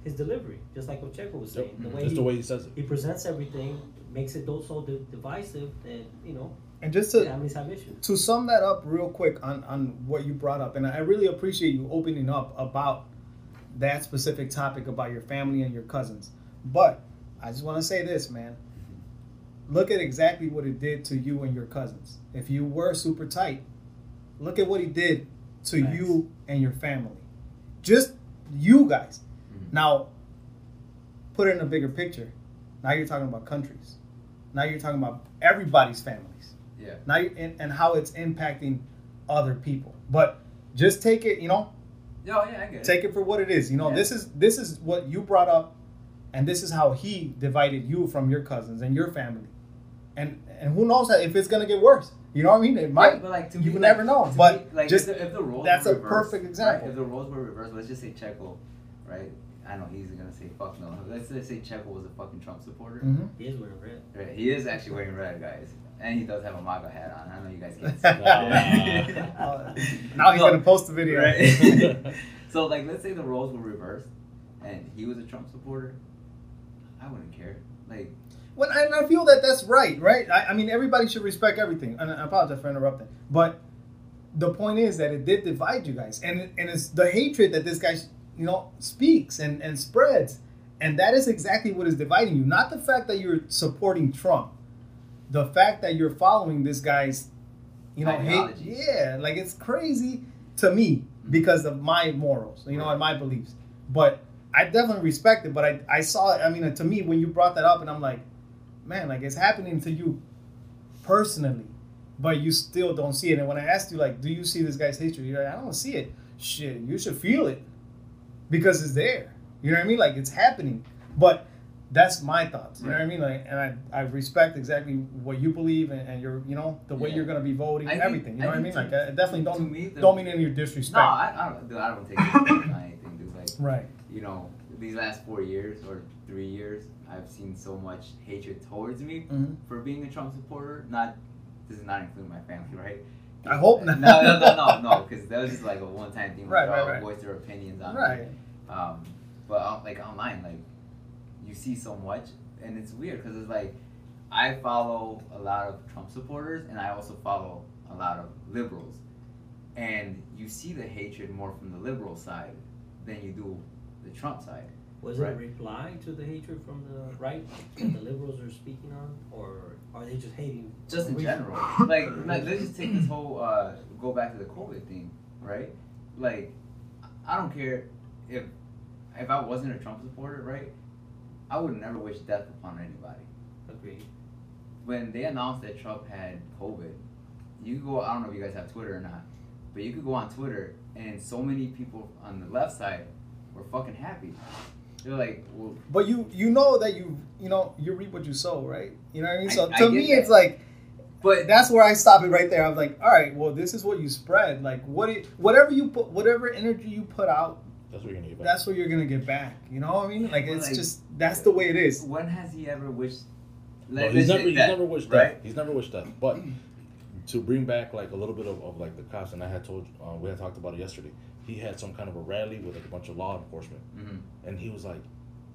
his delivery, just like what Checo was Yep. saying. The way Just he, the way he says it. he presents everything makes it so so di- divisive that you know And just to families have issues. to sum that up real quick on on what you brought up, and I really appreciate you opening up about that specific topic about your family and your cousins. But I just want to say this, man. Look at exactly what it did to you and your cousins. If you were super tight, look at what he did to Facts. you and your family. Just you guys. Mhm. Now, put it in a bigger picture. Now you're talking about countries. Now you're talking about everybody's families Yeah. now and, and how it's impacting other people but just take it you know Yeah, yeah, I get it. take it for what it is you know Yeah. this is this is what you brought up and this is how he divided you from your cousins and your family and and who knows if it's gonna get worse you know what i mean it might Right, but like to you me, can like, never know, to but me, like just- if the, if the roles that's were a reversed, perfect right, example. if the roles were reversed, let's just say Checo, right? I know he's gonna say fuck no. Let's just say Checo was a fucking Trump supporter. Mhm. He is wearing red. Right, he is actually wearing red, guys, and he does have a MAGA hat on. I know you guys can't see. it. Uh, now he's So- gonna post the video Right. so like, let's say the roles were reversed, and he was a Trump supporter. I wouldn't care. Like, When and I feel that that's right, right? I, I mean, everybody should respect everything. And I apologize for interrupting, but the point is that it did divide you guys, and and it's the hatred that this guy, you know, speaks and and spreads, and that is exactly what is dividing you. Not the fact that you're supporting Trump, the fact that you're following this guy's, you know, hate. Yeah, like it's crazy to me mm-hmm. because of my morals, you know, Right. and my beliefs. But I definitely respect it. But I I saw it. I mean, to me, when you brought that up, and I'm like man, like it's happening to you personally, but you still don't see it. And when I asked you, like, do you see this guy's history? You're like, I don't see it. Shit, you should feel it because it's there. You know what I mean? Like it's happening. But that's my thoughts. You know what I mean? Like, and I, I respect exactly what you believe and, and your, you know, the way Yeah. you're gonna be voting, I think- everything. You I know what I mean? to- Like, I definitely don't me, the- don't mean any of your disrespect. no, I, I don't. Dude, I don't take it anything, dude. Like, right. you know, these last four years or three years, I've seen so much hatred towards me Mhm. for being a Trump supporter. Not this is not including my family, right? I hope not. No, no, no, no, no, because that was just like a one-time thing. Right, right, right. Voice their opinions on Right. it. Um, but uh, like online, like you see so much, and it's weird because it's like I follow a lot of Trump supporters, and I also follow a lot of liberals, and you see the hatred more from the liberal side than you do the Trump side. Was Right. it a reply to the hatred from the right that the liberals are speaking on, or are they just hating? just in general. Like, like, let's just take this whole uh, go back to the COVID thing, right? Like, I don't care if if I wasn't a Trump supporter, right? I would never wish death upon anybody. Agreed. When they announced that Trump had COVID, you could go. I don't know if you guys have Twitter or not, but you could go on Twitter, and so many people on the left side were fucking happy. They're like, well, But you you know that you you know you reap what you sow, right? You know what I mean? So I to get me, that. it's like but that's where I stop it right there. I was like, all right, well, this is what you spread. Like what it, whatever you put, whatever energy you put out, That's what you're gonna get back. that's what you're gonna get back. You know what I mean? Like Well, it's like- just that's the way it is. when has he ever wished? No, Let- he's never say he's that, never wished right? death. He's never wished death. But to bring back like a little bit of, of like the cops, and I had told uh, we had talked about it yesterday. He had some kind of a rally with like a bunch of law enforcement, Mhm. and he was like,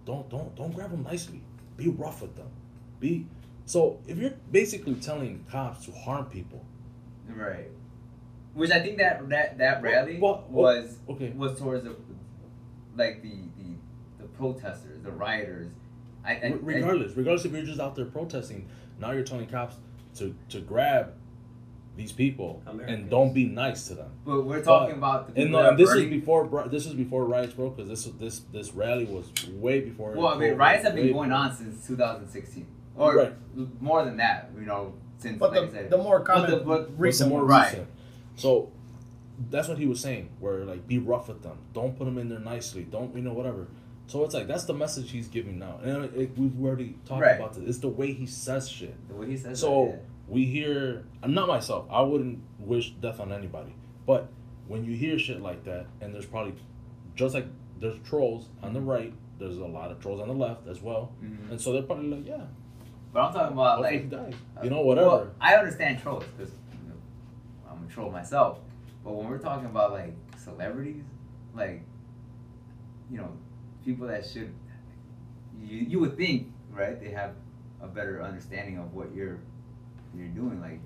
"Don't don't don't grab them nicely. Be rough with them. Be." So if you're basically telling cops to harm people, Right. Which I think that that that rally Well, well, was okay, was towards the like the the, the protesters, the rioters. I, I, Re- regardless, regardless if you're just out there protesting, now you're telling cops to to grab these people and don't be nice to them. but we're talking about the And, people no, that and this are is before this is before riots broke because this this this rally was way before. well, I mean, COVID, riots have been going before. on since 2016, or Right. more than that. You know, since But like I the, said, the more But common the- but- but But recent the more ones. Right. So that's what he was saying. Where like be rough with them. Don't put them in there nicely. Don't you know whatever. So it's like that's the message he's giving now, and it, it- we've already talked Right. about this. It's the way he says shit. the way he says So that, we hear. I'm not myself. I wouldn't wish death on anybody. But when you hear shit like that, and there's probably just like there's trolls on the right. There's a lot of trolls on the left as well, yeah. Mhm. and so they're probably like, yeah, But I'm talking about like dies. You know, whatever. Well, I understand trolls because you know, I'm a troll myself. But when we're talking about like celebrities, like you know, people that should you you would think right they have a better understanding of what you're you're doing like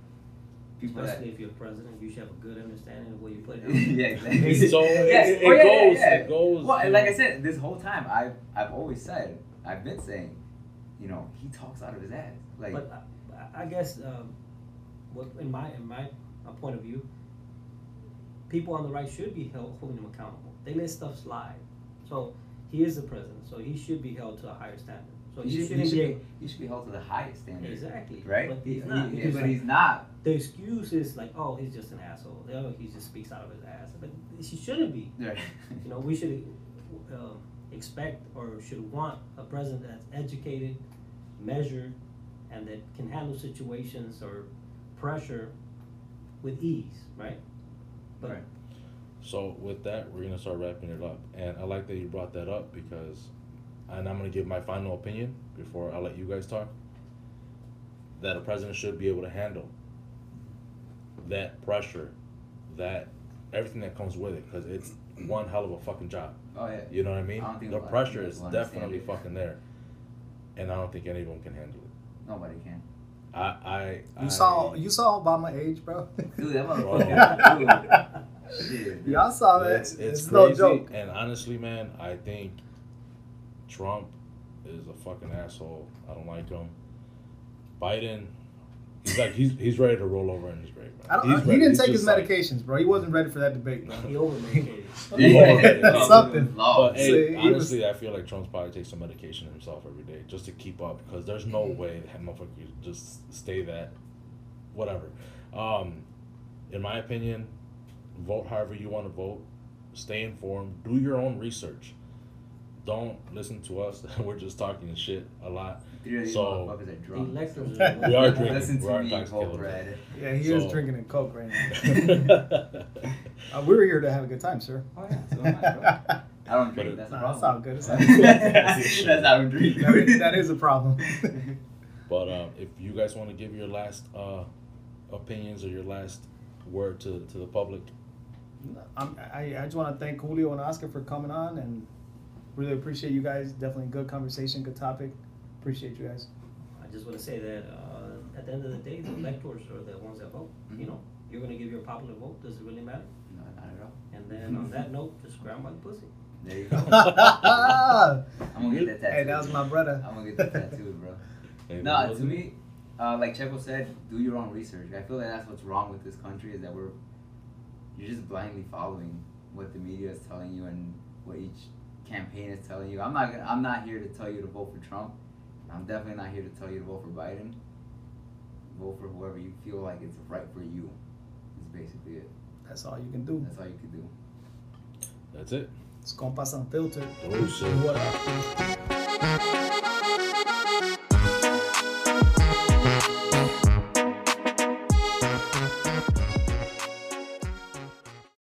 people that Especially if you're president, you should have a good understanding of what you put down. yeah exactly So it, Yes. it, Oh, yeah, yeah, goes, yeah. it goes. well you like. I said this whole time I've I've always said I've been saying you know he talks out of his ass like But I, I guess, um, what in my in my point of view, people on the right should be held holding him accountable. They let stuff slide, so he is the president, so he should be held to a higher standard. So he he, should, he, shouldn't be he should be held to the highest standard exactly right But he's not. he- because, but like, he's not the excuse is like, oh, he's just an asshole. Oh, he just speaks out of his ass. But he shouldn't be. right. You know, we should uh, expect or should want a president that's educated, measured, and that can handle situations or pressure with ease, right? But Right. So with that, we're gonna start wrapping it up, and I like that you brought that up because, and I'm gonna give my final opinion before I let you guys talk. That a president should be able to handle that pressure, that everything that comes with it, because it's one hell of a fucking job. oh yeah You know what I mean? I don't think the pressure is definitely fucking there, and I don't think anyone can handle it. nobody can I, I, You I, saw you saw Obama age, bro. dude that motherfucker oh. shit, dude. Y'all saw that. It's, It's, it's no joke. and honestly, man, I think Trump is a fucking asshole. I don't like him. Biden, he's like he's he's ready to roll over in his grave. Man. I don't, He's he didn't He's take his just like- medications, bro. He wasn't ready for that debate, bro. he over medicated. Yeah. Something. Law. But See, hey, he was- honestly, I feel like Trump's probably takes some medication himself every day just to keep up because there's no way that motherfucker could just stay that, whatever. Um, in my opinion, vote however you want to vote. Stay informed. Do your own research. Don't listen to us. We're just talking shit a lot. Three So- motherfuckers are The drunk. electors We are are drinking. Listen We're to me, intoxicated. Coke Red. Yeah, he is drinking a coke right now. Uh, we were here to have a good time, sir. Oh yeah, so am I, bro. I don't drink. That's a Nah, problem. it's all good. It's all that's, good. how I don't drink. That is, that is a problem. but um, if you guys want to give your last uh, opinions or your last word to, to the public, I'm, I, I just want to thank Julio and Oscar for coming on and really appreciate you guys. Definitely good conversation, good topic. Appreciate you guys. I just want to say that uh, at the end of the day, the electors are the ones that vote. You know, you're going to give your popular vote. Does it really matter? No, not at all. And then on that note, just grab my pussy. There you go. I'm gonna get that tattoo. Hey, that was my brother. I'm gonna get that tattoo, bro. hey, No, those- to me, uh, like Checo said, do your own research. I feel like that's what's wrong with this country is that we're you're just blindly following what the media is telling you and what each campaign is telling you. I'm not gonna, I'm not here to tell you to vote for Trump. I'm definitely not here to tell you to vote for Biden. Vote for whoever you feel like it's right for you. Is basically it. That's all you can do. That's all you can do. That's it. It's compas unfiltered. Oh, shit. What up?